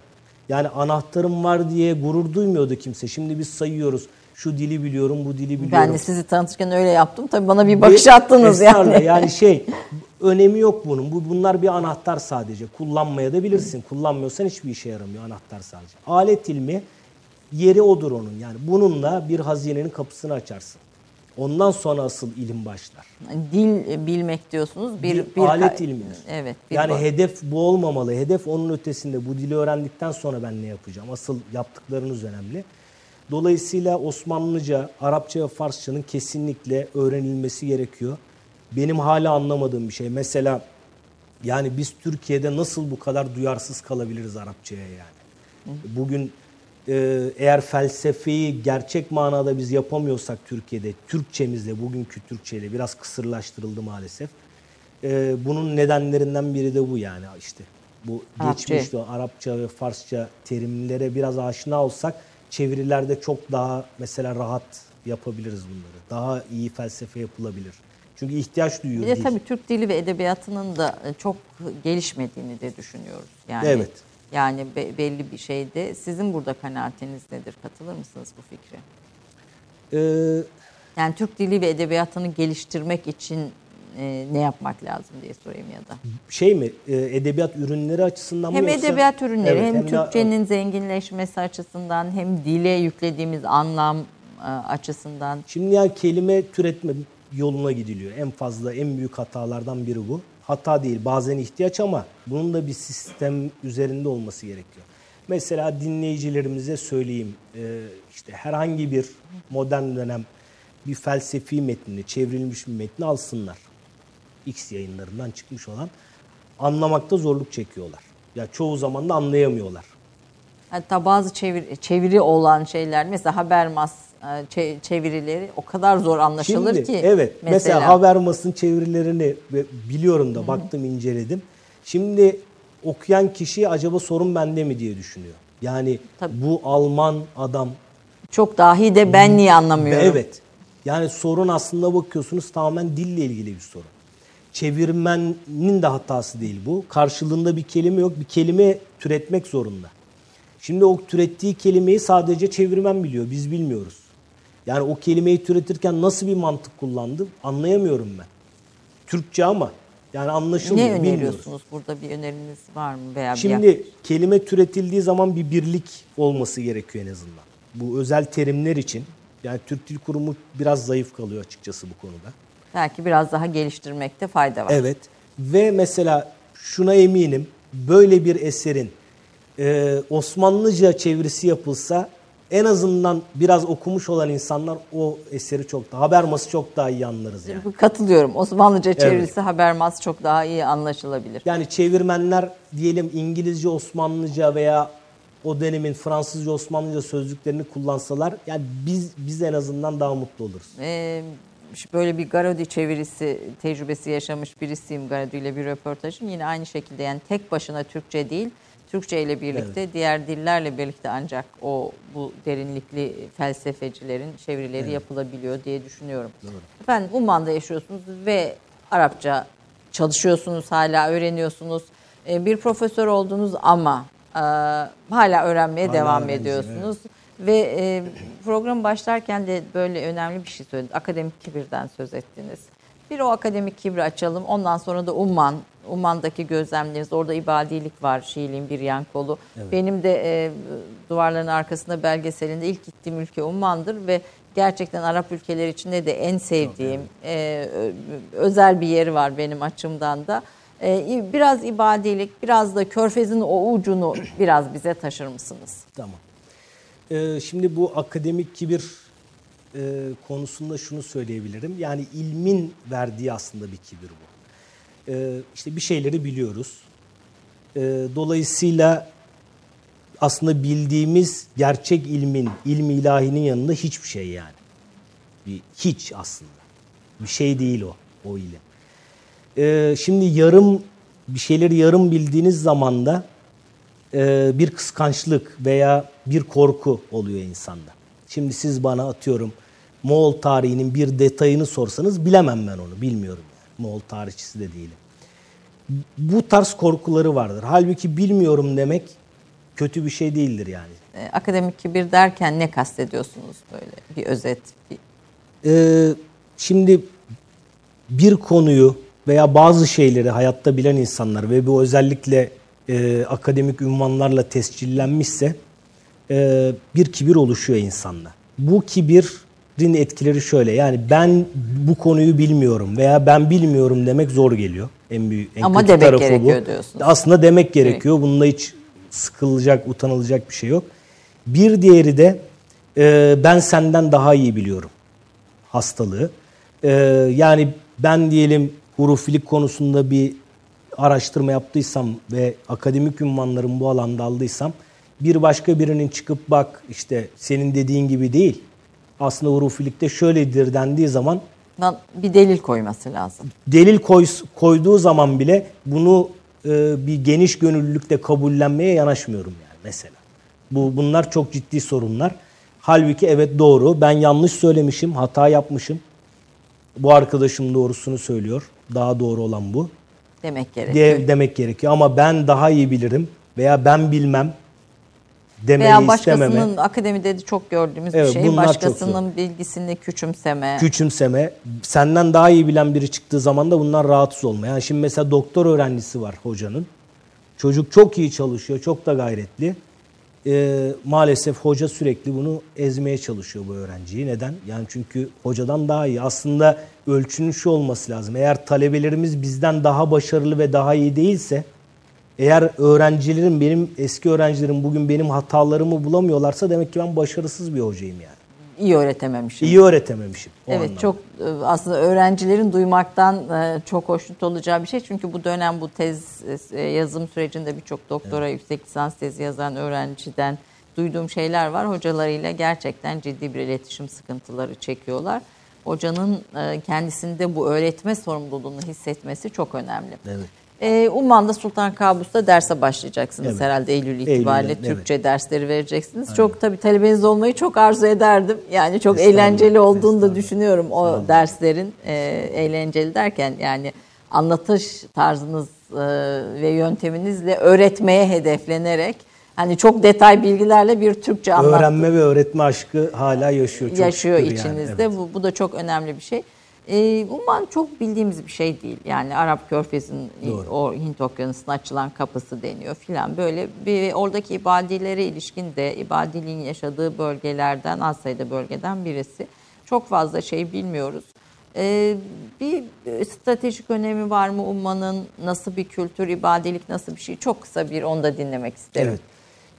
Yani anahtarım var diye gurur duymuyordu kimse. Şimdi biz sayıyoruz. Şu dili biliyorum, bu dili biliyorum. Ben de sizi tanıtırken öyle yaptım. Tabii bana bir bakış attınız Estağfurullah. yani. Yani şey önemi yok bunun. Bu bunlar bir anahtar sadece. Kullanmaya da bilirsin. Kullanmıyorsan hiçbir işe yaramıyor anahtar sadece. Alet ilmi yeri odur onun. Yani bununla bir hazinenin kapısını açarsın. Ondan sonra asıl ilim başlar. Dil bilmek diyorsunuz. Bir, Bir bir alet ilmidir. Evet. bir Yani bak- hedef bu olmamalı. Hedef onun ötesinde. Bu dili öğrendikten sonra ben ne yapacağım? Asıl yaptıklarınız önemli. Dolayısıyla Osmanlıca, Arapça ve Farsçanın kesinlikle öğrenilmesi gerekiyor. Benim hala anlamadığım bir şey. Mesela yani biz Türkiye'de nasıl bu kadar duyarsız kalabiliriz Arapçaya yani? Bugün eğer felsefeyi gerçek manada biz yapamıyorsak Türkiye'de, Türkçemizle, bugünkü Türkçeyle biraz kısırlaştırıldı maalesef. E, bunun nedenlerinden biri de bu yani işte. Bu Arapça. geçmişte o Arapça ve Farsça terimlere biraz aşina olsak çevirilerde çok daha mesela rahat yapabiliriz bunları. Daha iyi felsefe yapılabilir. Çünkü ihtiyaç duyuyor Bir de tabii Türk dili ve edebiyatının da e, çok gelişmediğini de düşünüyoruz. Yani Evet. Yani be- belli bir şeyde. Sizin burada kanaatiniz nedir? Katılır mısınız bu fikre? Ee, Yani Türk dili ve edebiyatını geliştirmek için e, ne yapmak lazım diye sorayım ya da. şey mi e, edebiyat ürünleri açısından mı Hem yoksa- edebiyat ürünleri Evet, hem de- Türkçenin zenginleşmesi açısından hem dile yüklediğimiz anlam e, açısından. Şimdi yani kelime türetme yoluna gidiliyor. En fazla en büyük hatalardan biri bu. Hata değil bazen ihtiyaç ama bunun da bir sistem üzerinde olması gerekiyor. Mesela dinleyicilerimize söyleyeyim e, işte herhangi bir modern dönem bir felsefi metnini, çevrilmiş bir metni alsınlar. X yayınlarından çıkmış olan anlamakta zorluk çekiyorlar. Ya çoğu zaman da anlayamıyorlar. Hatta bazı çeviri, çeviri olan şeyler mesela Habermas çevirileri o kadar zor anlaşılır Şimdi, ki. Evet. Mesela, Habermas'ın çevirilerini biliyorum da baktım inceledim. Şimdi okuyan kişi acaba sorun bende mi diye düşünüyor. Yani Tabii. bu Alman adam çok dahi de ben niye anlamıyorum? Evet. Yani sorun aslında bakıyorsunuz tamamen dille ilgili bir sorun. Çevirmenin de hatası değil bu. Karşılığında bir kelime yok. Bir kelime türetmek zorunda. Şimdi o türettiği kelimeyi sadece çevirmen biliyor. Biz bilmiyoruz. Yani o kelimeyi türetirken nasıl bir mantık kullandı anlayamıyorum ben. Türkçe ama yani anlaşılmıyor. Ne bilmiyoruz. öneriyorsunuz? Burada bir öneriniz var mı? Veya bir Şimdi kelime türetildiği zaman bir birlik olması gerekiyor en azından. Bu özel terimler için yani Türk Dil Kurumu biraz zayıf kalıyor açıkçası bu konuda. belki biraz daha geliştirmekte fayda var. Evet ve mesela şuna eminim böyle bir eserin e, Osmanlıca çevirisi yapılsa en azından biraz okumuş olan insanlar o eseri çok daha, Habermas'ı çok daha iyi anlarız yani. Katılıyorum. Osmanlıca çevirisi Habermas çok daha iyi anlaşılabilir. Yani çevirmenler diyelim İngilizce, Osmanlıca veya o dönemin Fransızca, Osmanlıca sözlüklerini kullansalar yani biz biz en azından daha mutlu oluruz. Ee, böyle bir Garodi çevirisi tecrübesi yaşamış birisiyim Garodi ile bir röportajım. Yine aynı şekilde yani tek başına Türkçe değil, Türkçe ile birlikte diğer dillerle birlikte ancak o bu derinlikli felsefecilerin çevirileri yapılabiliyor diye düşünüyorum. Efendim Umman'da yaşıyorsunuz ve Arapça çalışıyorsunuz, hala öğreniyorsunuz. Ee, bir profesör oldunuz ama e, hala öğrenmeye Hala devam ediyorsunuz. Ve e, program başlarken de böyle önemli bir şey söylediniz. Akademik kibirden söz ettiniz. Bir o akademik kibri açalım. Ondan sonra da Umman, Umman'daki gözlemleriniz. Orada ibadilik var, Şiiliğin bir yan kolu. Benim de e, duvarların arkasında belgeselinde ilk gittiğim ülke Umman'dır ve gerçekten Arap ülkeleri içinde de en sevdiğim e, ö- özel bir yeri var benim açımdan da. E, biraz ibadilik, biraz da körfezin o ucunu biraz bize taşır mısınız? Tamam. Ee, şimdi bu akademik kibir e, konusunda şunu söyleyebilirim. Yani ilmin verdiği aslında bir kibir bu. Ee, işte bir şeyleri biliyoruz. Ee, dolayısıyla aslında bildiğimiz gerçek ilmin, ilmi ilahinin yanında hiçbir şey yani. Bir hiç aslında. Bir şey değil o, o ilim. Ee, şimdi yarım bir şeyleri yarım bildiğiniz zaman da e, bir kıskançlık veya bir korku oluyor insanda. Şimdi siz bana atıyorum Moğol tarihinin bir detayını sorsanız bilemem ben onu, bilmiyorum. Moğol tarihçisi de değilim. Bu tarz korkuları vardır. Halbuki bilmiyorum demek kötü bir şey değildir yani. E, akademik kibir derken ne kastediyorsunuz böyle bir özet? Bir... Ee, şimdi bir konuyu veya bazı şeyleri hayatta bilen insanlar ve bu özellikle e, akademik ünvanlarla tescillenmişse e, bir kibir oluşuyor insanda. Bu kibirin etkileri şöyle yani ben bu konuyu bilmiyorum veya ben bilmiyorum demek zor geliyor. En büyük en Ama kötü demek tarafı gerekiyor bu. diyorsunuz. Aslında demek gerekiyor. Bunda hiç sıkılacak, utanılacak bir şey yok. Bir diğeri de e, ben senden daha iyi biliyorum hastalığı. Ee, yani ben diyelim hurufilik konusunda bir araştırma yaptıysam ve akademik ünvanlarımı bu alanda aldıysam bir başka birinin çıkıp bak işte senin dediğin gibi değil. Aslında hurufilikte şöyledir dendiği zaman Bir delil koyması lazım. delil koy, koyduğu zaman bile bunu e, bir geniş gönüllülükle kabullenmeye yanaşmıyorum yani mesela. Bu bunlar çok ciddi sorunlar. Halbuki evet doğru. Ben yanlış söylemişim, hata yapmışım. Bu arkadaşım doğrusunu söylüyor. Daha doğru olan bu. Demek gerekiyor. Diye demek gerekiyor ama ben daha iyi bilirim veya ben bilmem demeyi Veya istememe. başkasının akademide de çok gördüğümüz Evet, bir şey. bunlar Başkasının bilgisini küçümseme. küçümseme, senden daha iyi bilen biri çıktığı zaman da bundan rahatsız olma. Yani şimdi mesela doktor öğrencisi var hocanın. Çocuk çok iyi çalışıyor, çok da gayretli. Ee, maalesef hoca sürekli bunu ezmeye çalışıyor bu öğrenciyi. Neden? Yani çünkü hocadan daha iyi. Aslında ölçünün şu olması lazım. Eğer talebelerimiz bizden daha başarılı ve daha iyi değilse, eğer öğrencilerim, benim eski öğrencilerim bugün benim hatalarımı bulamıyorlarsa demek ki ben başarısız bir hocayım yani. iyi öğretememişim. İyi öğretememişim. o Evet anlamda. çok e, aslında öğrencilerin duymaktan e, çok hoşnut olacağı bir şey. Çünkü bu dönem bu tez e, yazım sürecinde birçok doktora yüksek lisans tezi yazan öğrenciden duyduğum şeyler var. Hocalarıyla gerçekten ciddi bir iletişim sıkıntıları çekiyorlar. Hocanın kendisinde bu öğretme sorumluluğunu hissetmesi çok önemli. Evet. E, Umman'da Sultan Kabus'ta derse başlayacaksınız Evet. herhalde Eylül itibariyle Eylül'de, evet. Türkçe dersleri vereceksiniz. Çok tabii talebeniz olmayı çok arzu ederdim. Yani çok eğlenceli olduğunu da düşünüyorum o derslerin. E, eğlenceli derken yani anlatış tarzınız e, ve yönteminizle öğretmeye hedeflenerek hani çok detay bilgilerle bir Türkçe anlat Öğrenme ve öğretme aşkı hala yaşıyor. Çok yaşıyor şükür yani, içinizde. evet. Bu, bu da çok önemli bir şey. Ee, Umman çok bildiğimiz bir şey değil. Yani Arap Körfezi'nin o Hint Okyanusu'na açılan kapısı deniyor filan. Böyle bir oradaki ibadilere ilişkin de ibadiliğin yaşadığı bölgelerden az sayıda bölgeden birisi. Çok fazla şey bilmiyoruz. Ee, bir stratejik önemi var mı Umman'ın? Nasıl bir kültür, ibadilik nasıl bir şey? Çok kısa bir onu da dinlemek isterim. Evet.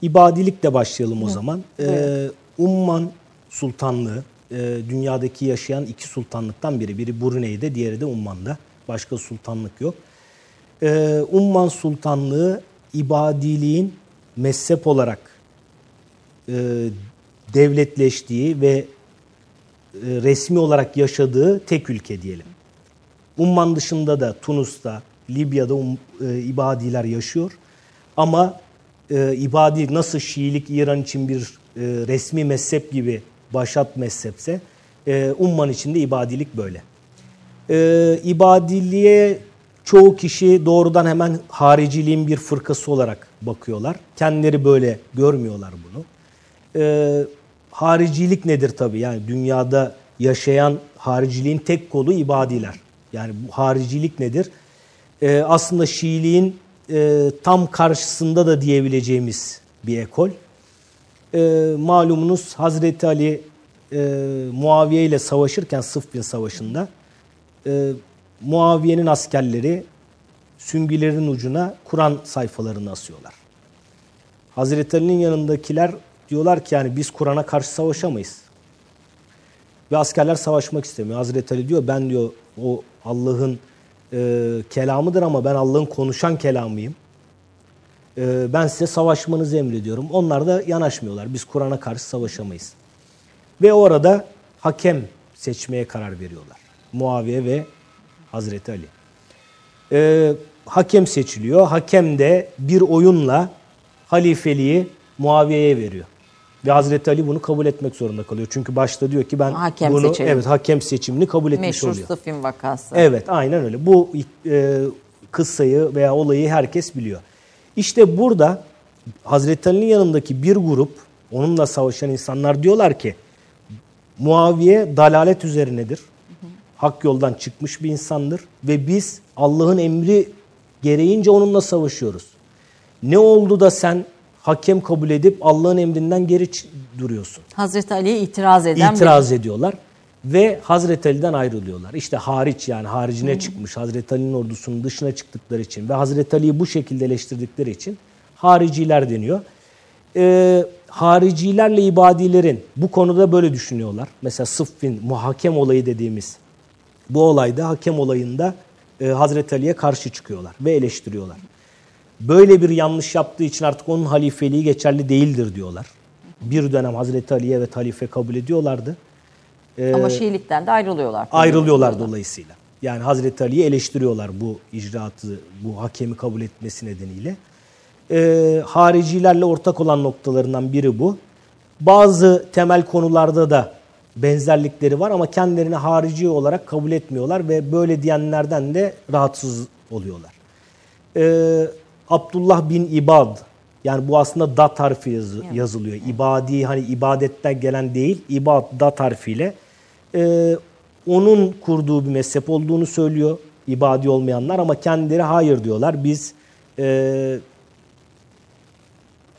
İbadilikle başlayalım o zaman. Ee, Umman Sultanlığı e, dünyadaki yaşayan iki sultanlıktan biri. Biri Brunei'de, diğeri de Umman'da. Başka sultanlık yok. Ee, Umman Sultanlığı ibadiliğin mezhep olarak e, devletleştiği ve e, resmi olarak yaşadığı tek ülke diyelim. Umman dışında da Tunus'ta, Libya'da um, e, ibadiler yaşıyor. Ama e, ibadi nasıl Şiilik İran için bir e, resmi mezhep gibi başat mezhepse e, Umman için de ibadilik böyle. E, ibadiliğe çoğu kişi doğrudan hemen hariciliğin bir fırkası olarak bakıyorlar. Kendileri böyle görmüyorlar bunu. E, haricilik nedir tabii? Yani dünyada yaşayan hariciliğin tek kolu ibadiler. Yani bu haricilik nedir? E, aslında Şiiliğin e, tam karşısında da diyebileceğimiz bir ekol. E, malumunuz Hazreti Ali e, Muaviye ile savaşırken Sıffin Savaşı'nda e, Muaviye'nin askerleri süngülerin ucuna Kur'an sayfalarını asıyorlar. Hazreti Ali'nin yanındakiler diyorlar ki yani biz Kur'an'a karşı savaşamayız. Ve askerler savaşmak istemiyor. Hazreti Ali diyor ben diyor o Allah'ın e, kelamıdır ama ben Allah'ın konuşan kelamıyım. E, ben size savaşmanızı emrediyorum. Onlar da yanaşmıyorlar. Biz Kur'an'a karşı savaşamayız. Ve orada hakem seçmeye karar veriyorlar. Muaviye ve Hazreti Ali. E, hakem seçiliyor. Hakem de bir oyunla halifeliği Muaviye'ye veriyor. Ve Hazreti Ali bunu kabul etmek zorunda kalıyor. Çünkü başta diyor ki ben Hakem bunu seçelim. evet hakem seçimini kabul etmiş Meşhur oluyor. Sıfin vakası. Evet aynen öyle. Bu e, kıssayı veya olayı herkes biliyor. İşte burada Hazreti Ali'nin yanındaki bir grup onunla savaşan insanlar diyorlar ki Muaviye dalalet üzerinedir. Hak yoldan çıkmış bir insandır ve biz Allah'ın emri gereğince onunla savaşıyoruz. Ne oldu da sen hakem kabul edip Allah'ın emrinden geri duruyorsun? Hazreti Ali'ye itiraz eden itiraz ediyorlar ve Hazreti Ali'den ayrılıyorlar. İşte hariç yani haricine çıkmış Hazreti Ali'nin ordusunun dışına çıktıkları için ve Hazreti Ali'yi bu şekilde eleştirdikleri için hariciler deniyor. Ee, haricilerle ibadilerin bu konuda böyle düşünüyorlar. Mesela Sıffin muhakem olayı dediğimiz bu olayda hakem olayında e, Hazreti Ali'ye karşı çıkıyorlar ve eleştiriyorlar. Böyle bir yanlış yaptığı için artık onun halifeliği geçerli değildir diyorlar. Bir dönem Hazreti Ali'ye evet halife kabul ediyorlardı. Bir ama Şiilikten de ayrılıyorlar. Ayrılıyorlar dolayısıyla. Yani Hazreti Ali'yi eleştiriyorlar bu icraatı, bu hakemi kabul etmesi nedeniyle. Ee, haricilerle ortak olan noktalarından biri bu. Bazı temel konularda da benzerlikleri var ama kendilerini harici olarak kabul etmiyorlar ve böyle diyenlerden de rahatsız oluyorlar. Ee, Abdullah bin İbad yani bu aslında dat harfi yazı- yazılıyor. İbadi hani ibadetten gelen değil, ibad dat harfiyle. Ee, onun kurduğu bir mezhep olduğunu söylüyor ibadi olmayanlar ama kendileri hayır diyorlar. Biz e,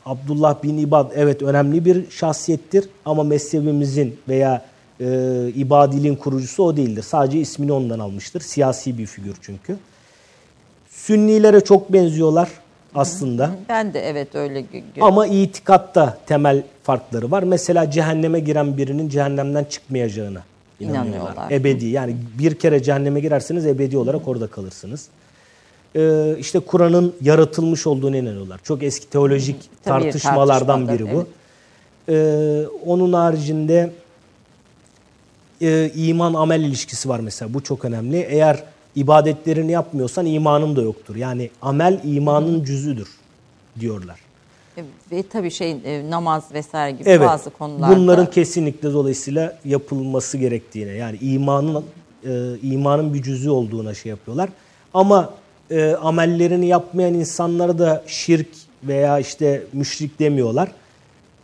Abdullah bin İbad evet önemli bir şahsiyettir ama mezhebimizin veya e, ibadiliğin kurucusu o değildir. Sadece ismini ondan almıştır. Siyasi bir figür çünkü. Sünnilere çok benziyorlar. aslında. Ben de evet öyle gö- gö- Ama itikatta temel farkları var. Mesela cehenneme giren birinin cehennemden çıkmayacağına inanıyorlar. İnanıyorlar. Ebedi yani bir kere cehenneme girerseniz ebedi olarak orada kalırsınız. Ee, işte Kur'an'ın yaratılmış olduğunu inanıyorlar. Çok eski teolojik Tabii, tartışmalardan biri bu. Ee, onun haricinde e, iman amel ilişkisi var mesela. Bu çok önemli. Eğer ibadetlerini yapmıyorsan imanın da yoktur. Yani amel imanın cüzüdür diyorlar. E, ve tabii şey e, namaz vesaire gibi Evet. bazı konularda Bunların kesinlikle dolayısıyla yapılması gerektiğine yani imanın e, imanın bir cüzü olduğuna şey yapıyorlar. Ama e, amellerini yapmayan insanlara da şirk veya işte müşrik demiyorlar.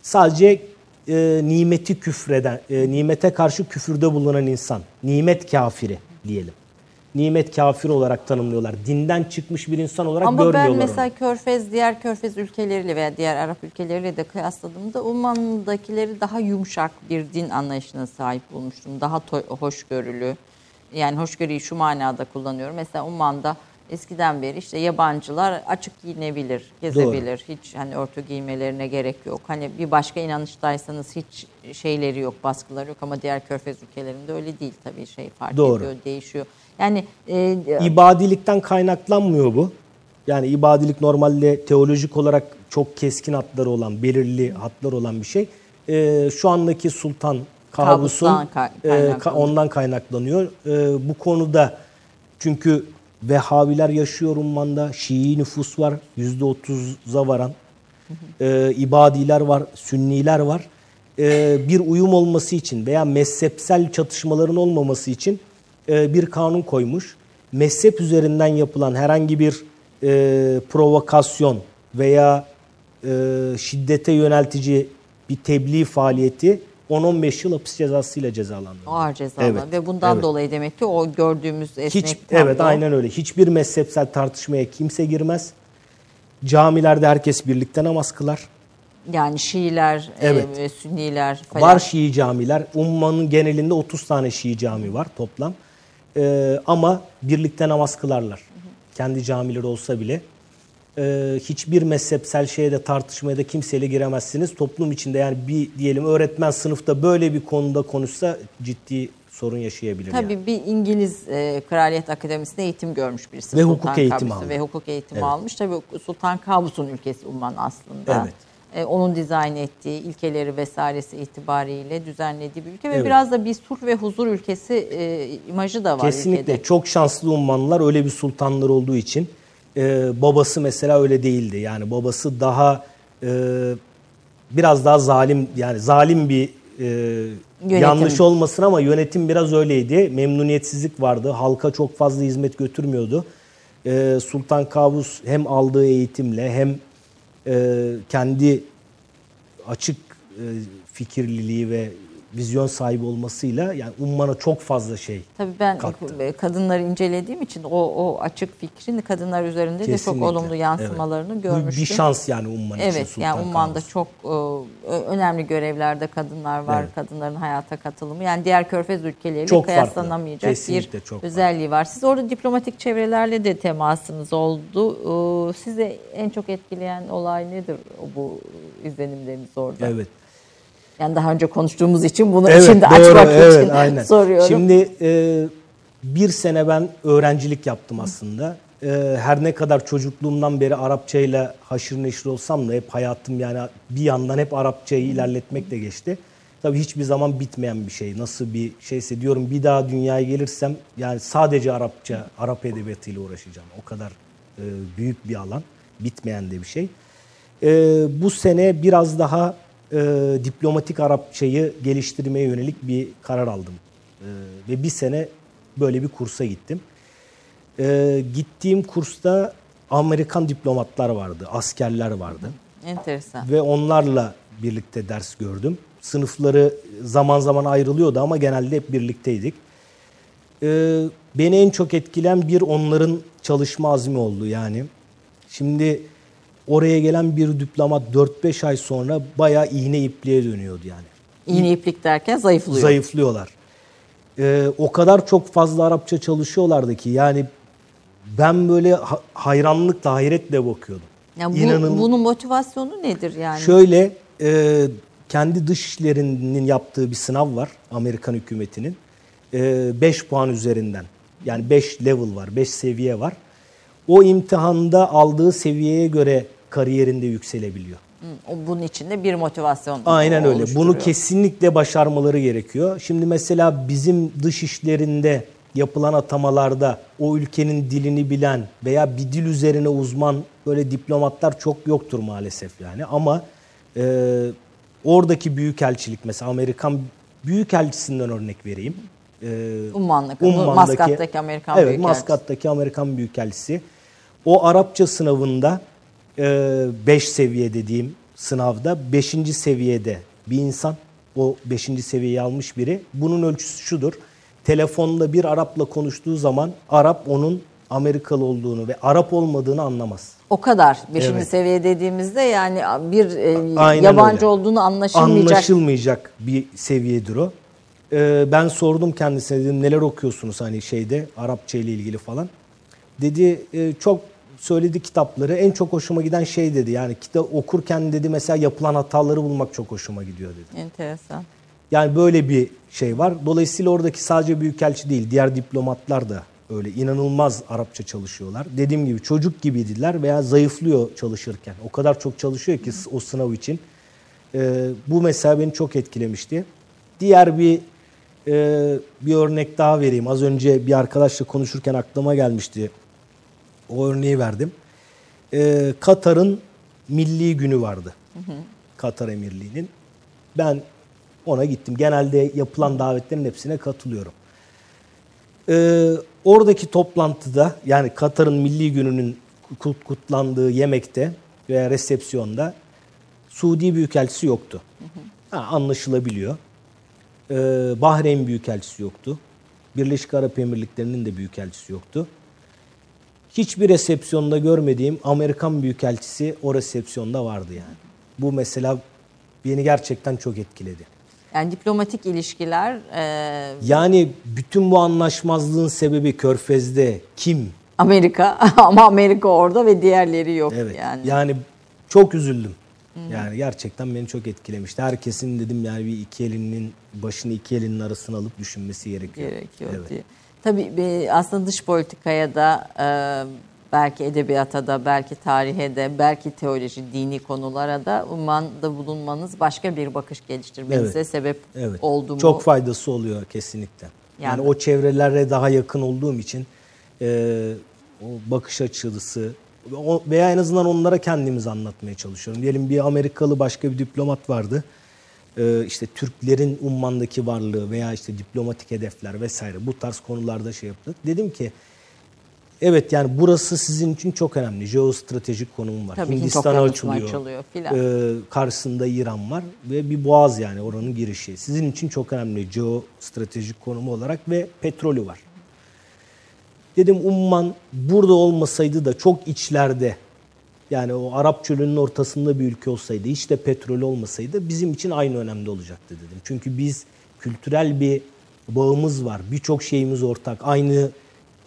Sadece e, nimeti küfreden, e, nimete karşı küfürde bulunan insan, nimet kafiri diyelim. Nimet kafiri olarak tanımlıyorlar. Dinden çıkmış bir insan olarak Ama ben görmüyorlar onu. mesela Körfez, diğer Körfez ülkeleriyle veya diğer Arap ülkeleriyle de kıyasladığımda Umman'dakileri daha yumuşak bir din anlayışına sahip bulmuştum. Daha hoşgörülü. Yani hoşgörüyü şu manada kullanıyorum. Mesela Umman'da eskiden beri işte yabancılar açık giyinebilir, gezebilir. Hiç hani örtü giymelerine gerek yok. Hani bir başka inanıştaysanız hiç şeyleri yok, baskıları yok ama diğer Körfez ülkelerinde öyle değil tabii şey fark Doğru. ediyor, değişiyor. Yani e, İbadilikten kaynaklanmıyor bu. Yani ibadilik normalde teolojik olarak çok keskin hatları olan, belirli hatlar olan bir şey. Ee, şu andaki Sultan Kabus'un e, ka- ondan kaynaklanıyor. Ee, bu konuda çünkü Vehhabiler yaşıyor Umman'da, Şii nüfus var, %30'a varan. Ee, ibadiler var, Sünniler var. Ee, bir uyum olması için veya mezhepsel çatışmaların olmaması için e, bir kanun koymuş. Mezhep üzerinden yapılan herhangi bir e, provokasyon veya e, şiddete yöneltici bir tebliğ faaliyeti 10-15 yıl hapis cezasıyla cezalandırılıyor. Ağır cezalı Evet, ve bundan evet. dolayı demek ki o gördüğümüz esnek Hiç evet aynen öyle. Hiçbir mezhepsel tartışmaya kimse girmez. Camilerde herkes birlikte namaz kılar. Yani Şiiler, Evet. e, Sünniler falan. Var Şii camiler. Ummanın genelinde 30 tane Şii cami var toplam. Ee, ama birlikte namaz kılarlar. Kendi camileri olsa bile. Ee, hiçbir mezhepsel şeye de tartışmaya da kimseyle giremezsiniz. Toplum içinde yani bir diyelim öğretmen sınıfta böyle bir konuda konuşsa ciddi sorun yaşayabilir. Tabii yani. bir İngiliz e, Kraliyet Akademisi'nde eğitim görmüş birisi. Ve Sultan hukuk eğitimi aldı. Ve hukuk eğitimi Evet. almış. Tabii Sultan Kabus'un ülkesi Umman aslında. Evet. E, onun dizayn ettiği ilkeleri vesairesi itibariyle düzenlediği bir ülke ve Evet. biraz da bir sulh ve huzur ülkesi e, imajı da var Kesinlikle ülkede. çok şanslı Ummanlılar öyle bir sultanlar olduğu için. Ee, babası mesela öyle değildi. Yani babası daha e, biraz daha zalim yani zalim bir e, yanlış olmasın ama yönetim biraz öyleydi. Memnuniyetsizlik vardı. Halka çok fazla hizmet götürmüyordu. Ee, Sultan Kabus hem aldığı eğitimle hem e, kendi açık e, fikirliliği ve vizyon sahibi olmasıyla yani Umman'a çok fazla şey Tabii ben kattı. e, kadınları incelediğim için o, o açık fikrin kadınlar üzerinde de çok Kesinlikle. olumlu yansımalarını Evet. görmüştüm. Bir şans yani Umman için Evet yani Umman'da Kabus. çok e, önemli görevlerde kadınlar var. Evet. Kadınların hayata katılımı. Yani diğer körfez ülkeleriyle Çok kıyaslanamayacak Kesinlikle bir çok özelliği var. Siz orada diplomatik çevrelerle de temasınız oldu. E, Size en çok etkileyen olay nedir bu izlenimleriniz orada? Evet. Yani daha önce konuştuğumuz için bunu Evet, şimdi doğru, açmak evet, için aynen. soruyorum. Şimdi e, bir sene ben öğrencilik yaptım aslında. E, her ne kadar çocukluğumdan beri Arapçayla haşır neşir olsam da hep hayatım yani bir yandan hep Arapçayı ilerletmekle geçti. Tabii hiçbir zaman bitmeyen bir şey. Nasıl bir şeyse diyorum bir daha dünyaya gelirsem yani sadece Arapça, Arap edebiyatıyla uğraşacağım. O kadar e, büyük bir alan. Bitmeyen de bir şey. E, bu sene biraz daha e, diplomatik Arapçayı geliştirmeye yönelik bir karar aldım. E, ve bir sene böyle bir kursa gittim. E, gittiğim kursta Amerikan diplomatlar vardı, askerler vardı. Enteresan. Ve onlarla birlikte ders gördüm. Sınıfları zaman zaman ayrılıyordu ama genelde hep birlikteydik. Ee, beni en çok etkilen bir onların çalışma azmi oldu yani. Şimdi oraya gelen bir diplomat 4-5 ay sonra bayağı iğne ipliğe dönüyordu yani. İğne iplik derken zayıflıyor. Zayıflıyorlar. Ee, o kadar çok fazla Arapça çalışıyorlardı ki yani ben böyle ha- hayranlıkla, hayretle bakıyordum. Yani bu, İnanın- bunun motivasyonu nedir yani? Şöyle e, kendi dışişlerinin yaptığı bir sınav var Amerikan hükümetinin. 5 puan üzerinden. Yani 5 level var, 5 seviye var. O imtihanda aldığı seviyeye göre kariyerinde yükselebiliyor. O bunun içinde bir motivasyon Aynen öyle. Bunu kesinlikle başarmaları gerekiyor. Şimdi mesela bizim dış işlerinde yapılan atamalarda o ülkenin dilini bilen veya bir dil üzerine uzman böyle diplomatlar çok yoktur maalesef yani. Ama e, oradaki büyükelçilik mesela Amerikan büyükelçisinden örnek vereyim. E, Ummanlık, Umman'daki- Maskat'taki Amerikan evet, Büyükelçisi. Maskat'taki Amerikan Büyükelçisi. O Arapça sınavında 5 seviye dediğim sınavda 5. seviyede bir insan o 5. seviyeyi almış biri. Bunun ölçüsü şudur. Telefonda bir Arap'la konuştuğu zaman Arap onun Amerikalı olduğunu ve Arap olmadığını anlamaz. O kadar. Beşinci Evet. seviye dediğimizde yani bir e, Aynen yabancı öyle. olduğunu anlaşılmayacak. Anlaşılmayacak bir seviyedir o. Ee, ben sordum kendisine dedim neler okuyorsunuz hani şeyde Arapça ile ilgili falan. Dedi "E, çok söyledi kitapları en çok hoşuma giden şey dedi. Yani kitap okurken dedi mesela yapılan hataları bulmak çok hoşuma gidiyor dedi. Enteresan. Yani böyle bir şey var. Dolayısıyla oradaki sadece büyükelçi değil, diğer diplomatlar da öyle inanılmaz Arapça çalışıyorlar. Dediğim gibi çocuk gibiydiler veya zayıflıyor çalışırken. O kadar çok çalışıyor ki o sınav için. Ee, bu mesela beni çok etkilemişti. Diğer bir e, bir örnek daha vereyim. Az önce bir arkadaşla konuşurken aklıma gelmişti. O örneği verdim. Ee, Katar'ın milli günü vardı. Katar Emirliği'nin. Ben ona gittim. Genelde yapılan davetlerin hepsine katılıyorum. Ee, oradaki toplantıda yani Katar'ın milli gününün kut- kutlandığı yemekte veya resepsiyonda Suudi Büyükelçisi yoktu. Ha, anlaşılabiliyor. Ee, Bahreyn Büyükelçisi yoktu. Birleşik Arap Emirlikleri'nin de Büyükelçisi yoktu. Hiçbir resepsiyonda görmediğim Amerikan Büyükelçisi o resepsiyonda vardı yani. Bu mesela beni gerçekten çok etkiledi. Yani diplomatik ilişkiler e, Yani bütün bu anlaşmazlığın sebebi Körfez'de kim? Amerika ama Amerika orada ve diğerleri yok Evet. yani. Yani, çok üzüldüm. Yani gerçekten beni çok etkilemişti. Herkesin dedim yani bir iki elinin başını iki elinin arasına alıp düşünmesi gerekiyor. gerekiyor Evet. diye. Tabii bir- aslında dış politikaya da e, belki edebiyata da belki tarihe de belki teoloji dini konulara da ummanda bulunmanız başka bir bakış geliştirmenize Evet. sebep Evet. oldu mu? Çok faydası oluyor kesinlikle. Yani, Yani- o çevrelere daha yakın olduğum için e, o bakış açısı o- veya en azından onlara kendimizi anlatmaya çalışıyorum. Diyelim bir Amerikalı başka bir diplomat vardı. E, işte Türklerin Umman'daki varlığı veya işte diplomatik hedefler vesaire bu tarz konularda şey yaptık. Dedim ki evet yani burası sizin için çok önemli. Jeostratejik konum var. Tabii, Hindistan'a açılıyor. açılıyor filan. E, karşısında İran var ve bir boğaz yani oranın girişi. Sizin için çok önemli jeostratejik konumu olarak ve petrolü var. Dedim Umman burada olmasaydı da çok içlerde yani o Arap çölünün ortasında bir ülke olsaydı hiç de petrolü olmasaydı bizim için aynı önemli olacaktı dedim. Çünkü biz kültürel bir bağımız var. Birçok şeyimiz ortak. Aynı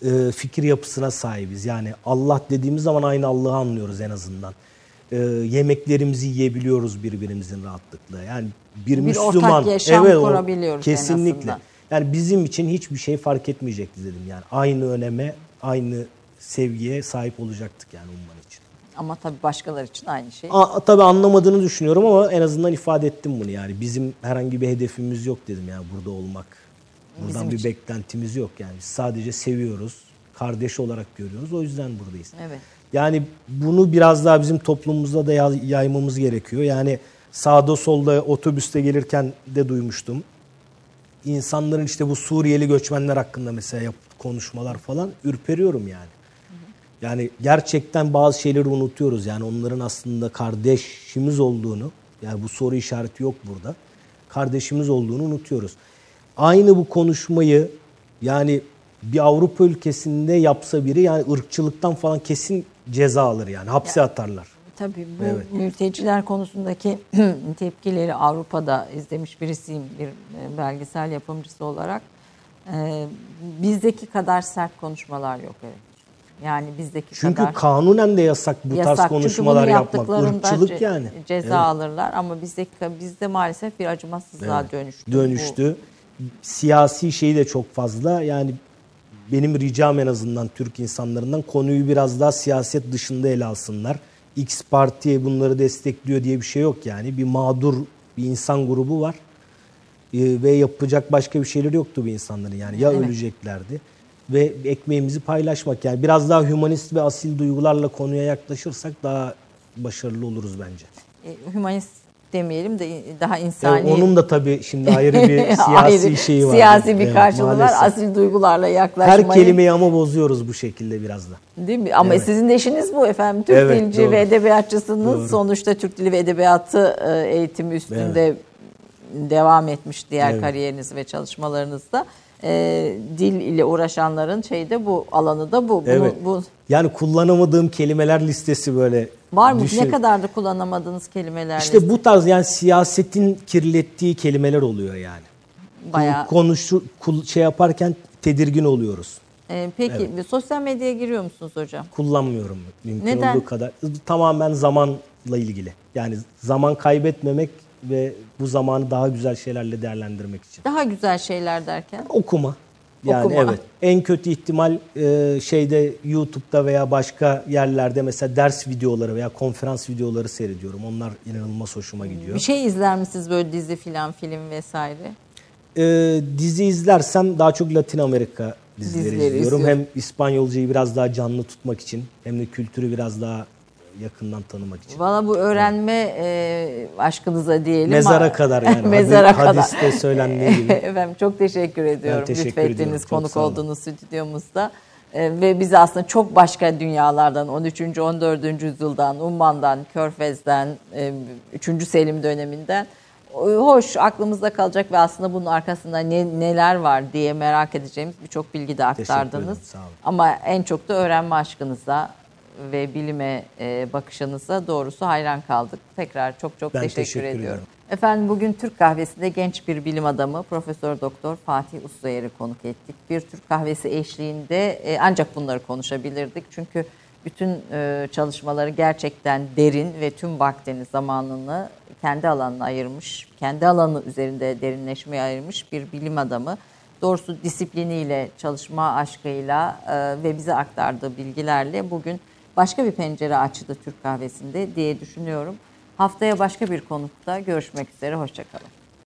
e, fikir yapısına sahibiz. Yani Allah dediğimiz zaman aynı Allah'ı anlıyoruz en azından. E, yemeklerimizi yiyebiliyoruz birbirimizin rahatlıkla. Yani bir, Bir ortak Müslüman yaşam evet, o- kurabiliyoruz en kesinlikle. azından. Yani bizim için hiçbir şey fark etmeyecekti dedim. Yani aynı öneme, aynı sevgiye sahip olacaktık yani umman için. Ama tabii başkaları için aynı şey. A, tabii anlamadığını düşünüyorum ama en azından ifade ettim bunu yani. Bizim herhangi bir hedefimiz yok dedim yani burada olmak. Buradan Bizim bir için. beklentimiz yok yani. Biz sadece seviyoruz, kardeş olarak görüyoruz. O yüzden buradayız. Evet. Yani bunu biraz daha bizim toplumumuzda da yay- yaymamız gerekiyor. Yani sağda solda otobüste gelirken de duymuştum. İnsanların işte bu Suriyeli göçmenler hakkında mesela yap konuşmalar falan ürperiyorum yani. Yani gerçekten bazı şeyleri unutuyoruz. Yani onların aslında kardeşimiz olduğunu, yani bu soru işareti yok burada. Kardeşimiz olduğunu unutuyoruz. Aynı bu konuşmayı yani bir Avrupa ülkesinde yapsa biri yani ırkçılıktan falan kesin ceza alır yani. Hapse atarlar. Tabii bu Evet. mülteciler konusundaki tepkileri Avrupa'da izlemiş birisiyim bir e, belgesel yapımcısı olarak. Ee, bizdeki kadar sert konuşmalar yok evet. Yani bizdeki Çünkü kadar. kanunen de yasak bu tarz yasak. konuşmalar Çünkü bunu yapmak. Irkçılık ce- yani. Ceza Evet. alırlar ama bizdeki bizde maalesef bir acımasızlığa Evet. dönüştü. dönüştü. Siyasi şeyi de çok fazla. Yani benim ricam en azından Türk insanlarından konuyu biraz daha siyaset dışında ele alsınlar. X partiye bunları destekliyor diye bir şey yok yani. Bir mağdur bir insan grubu var. Ee, ve yapacak başka bir şeyleri yoktu bu insanların yani. Ya Evet. öleceklerdi ve ekmeğimizi paylaşmak yani biraz daha hümanist ve asil duygularla konuya yaklaşırsak daha başarılı oluruz bence. E, Hümanist demeyelim de daha Yani insani. onun da tabii şimdi ayrı bir siyasi ayrı, şeyi var. Siyasi bir Evet, karşılığı var. Asil duygularla yaklaşmayı. Her kelimeyi ama bozuyoruz bu şekilde biraz da. Değil mi? Ama Evet. sizin de işiniz bu efendim. Türk Evet, dilci doğru. ve edebiyatçısınız. Doğru. Sonuçta Türk dili ve edebiyatı e, eğitimi üstünde devam etmiş diğer Evet. kariyeriniz ve çalışmalarınızda. E, dil ile uğraşanların şeyi de bu alanı da bu. Bunu, Evet. bu Yani kullanamadığım kelimeler listesi böyle. var mı? düşün- Ne kadar da kullanamadığınız kelimeler İşte bu tarz yani siyasetin kirlettiği kelimeler oluyor yani. bayağı. Konuşu şey yaparken tedirgin oluyoruz. E, peki sosyal medyaya giriyor musunuz hocam? Kullanmıyorum mümkün Neden? olduğu kadar. Tamamen zamanla ilgili. Yani zaman kaybetmemek ve bu zamanı daha güzel şeylerle değerlendirmek için. Daha güzel şeyler derken. Okuma. Yani Okuma. evet. En kötü ihtimal e, şeyde YouTube'da veya başka yerlerde mesela ders videoları veya konferans videoları seyrediyorum. Onlar inanılmaz hoşuma gidiyor. Bir şey izler misiniz böyle dizi filan film vesaire? E, dizi izlersem daha çok Latin Amerika dizileri Dizileri izliyorum. izliyorum. Hem İspanyolcayı biraz daha canlı tutmak için hem de kültürü biraz daha yakından tanımak için. Valla bu öğrenme e, aşkınıza diyelim. Mezara kadar yani. Mezara Hadis- kadar. hadiste söylendiği gibi. Efendim çok teşekkür ediyorum. teşekkür Lütfettiniz ediyorum. Çok konuk olun. olduğunuz stüdyomuzda. E, ve bizi aslında çok başka dünyalardan 13. 14. yüzyıldan, Umman'dan, Körfez'den, e, 3. Selim döneminden e, hoş aklımızda kalacak ve aslında bunun arkasında ne, neler var diye merak edeceğimiz birçok bilgi de aktardınız. ederim. Ama en çok da öğrenme aşkınıza ve bilime e, bakışınıza doğrusu hayran kaldık. Tekrar çok çok Ben teşekkür, teşekkür ediyorum. ediyorum. Efendim bugün Türk kahvesinde genç bir bilim adamı Profesör Doktor Fatih Ustayer'i konuk ettik. Bir Türk kahvesi eşliğinde e, ancak bunları konuşabilirdik. Çünkü bütün e, çalışmaları gerçekten derin ve tüm vaktini, zamanını kendi alanına ayırmış, kendi alanı üzerinde derinleşmeye ayırmış bir bilim adamı. Doğrusu disipliniyle, çalışma aşkıyla e, ve bize aktardığı bilgilerle bugün başka bir pencere açtı Türk kahvesinde diye düşünüyorum. Haftaya başka bir konukta görüşmek üzere. Hoşçakalın.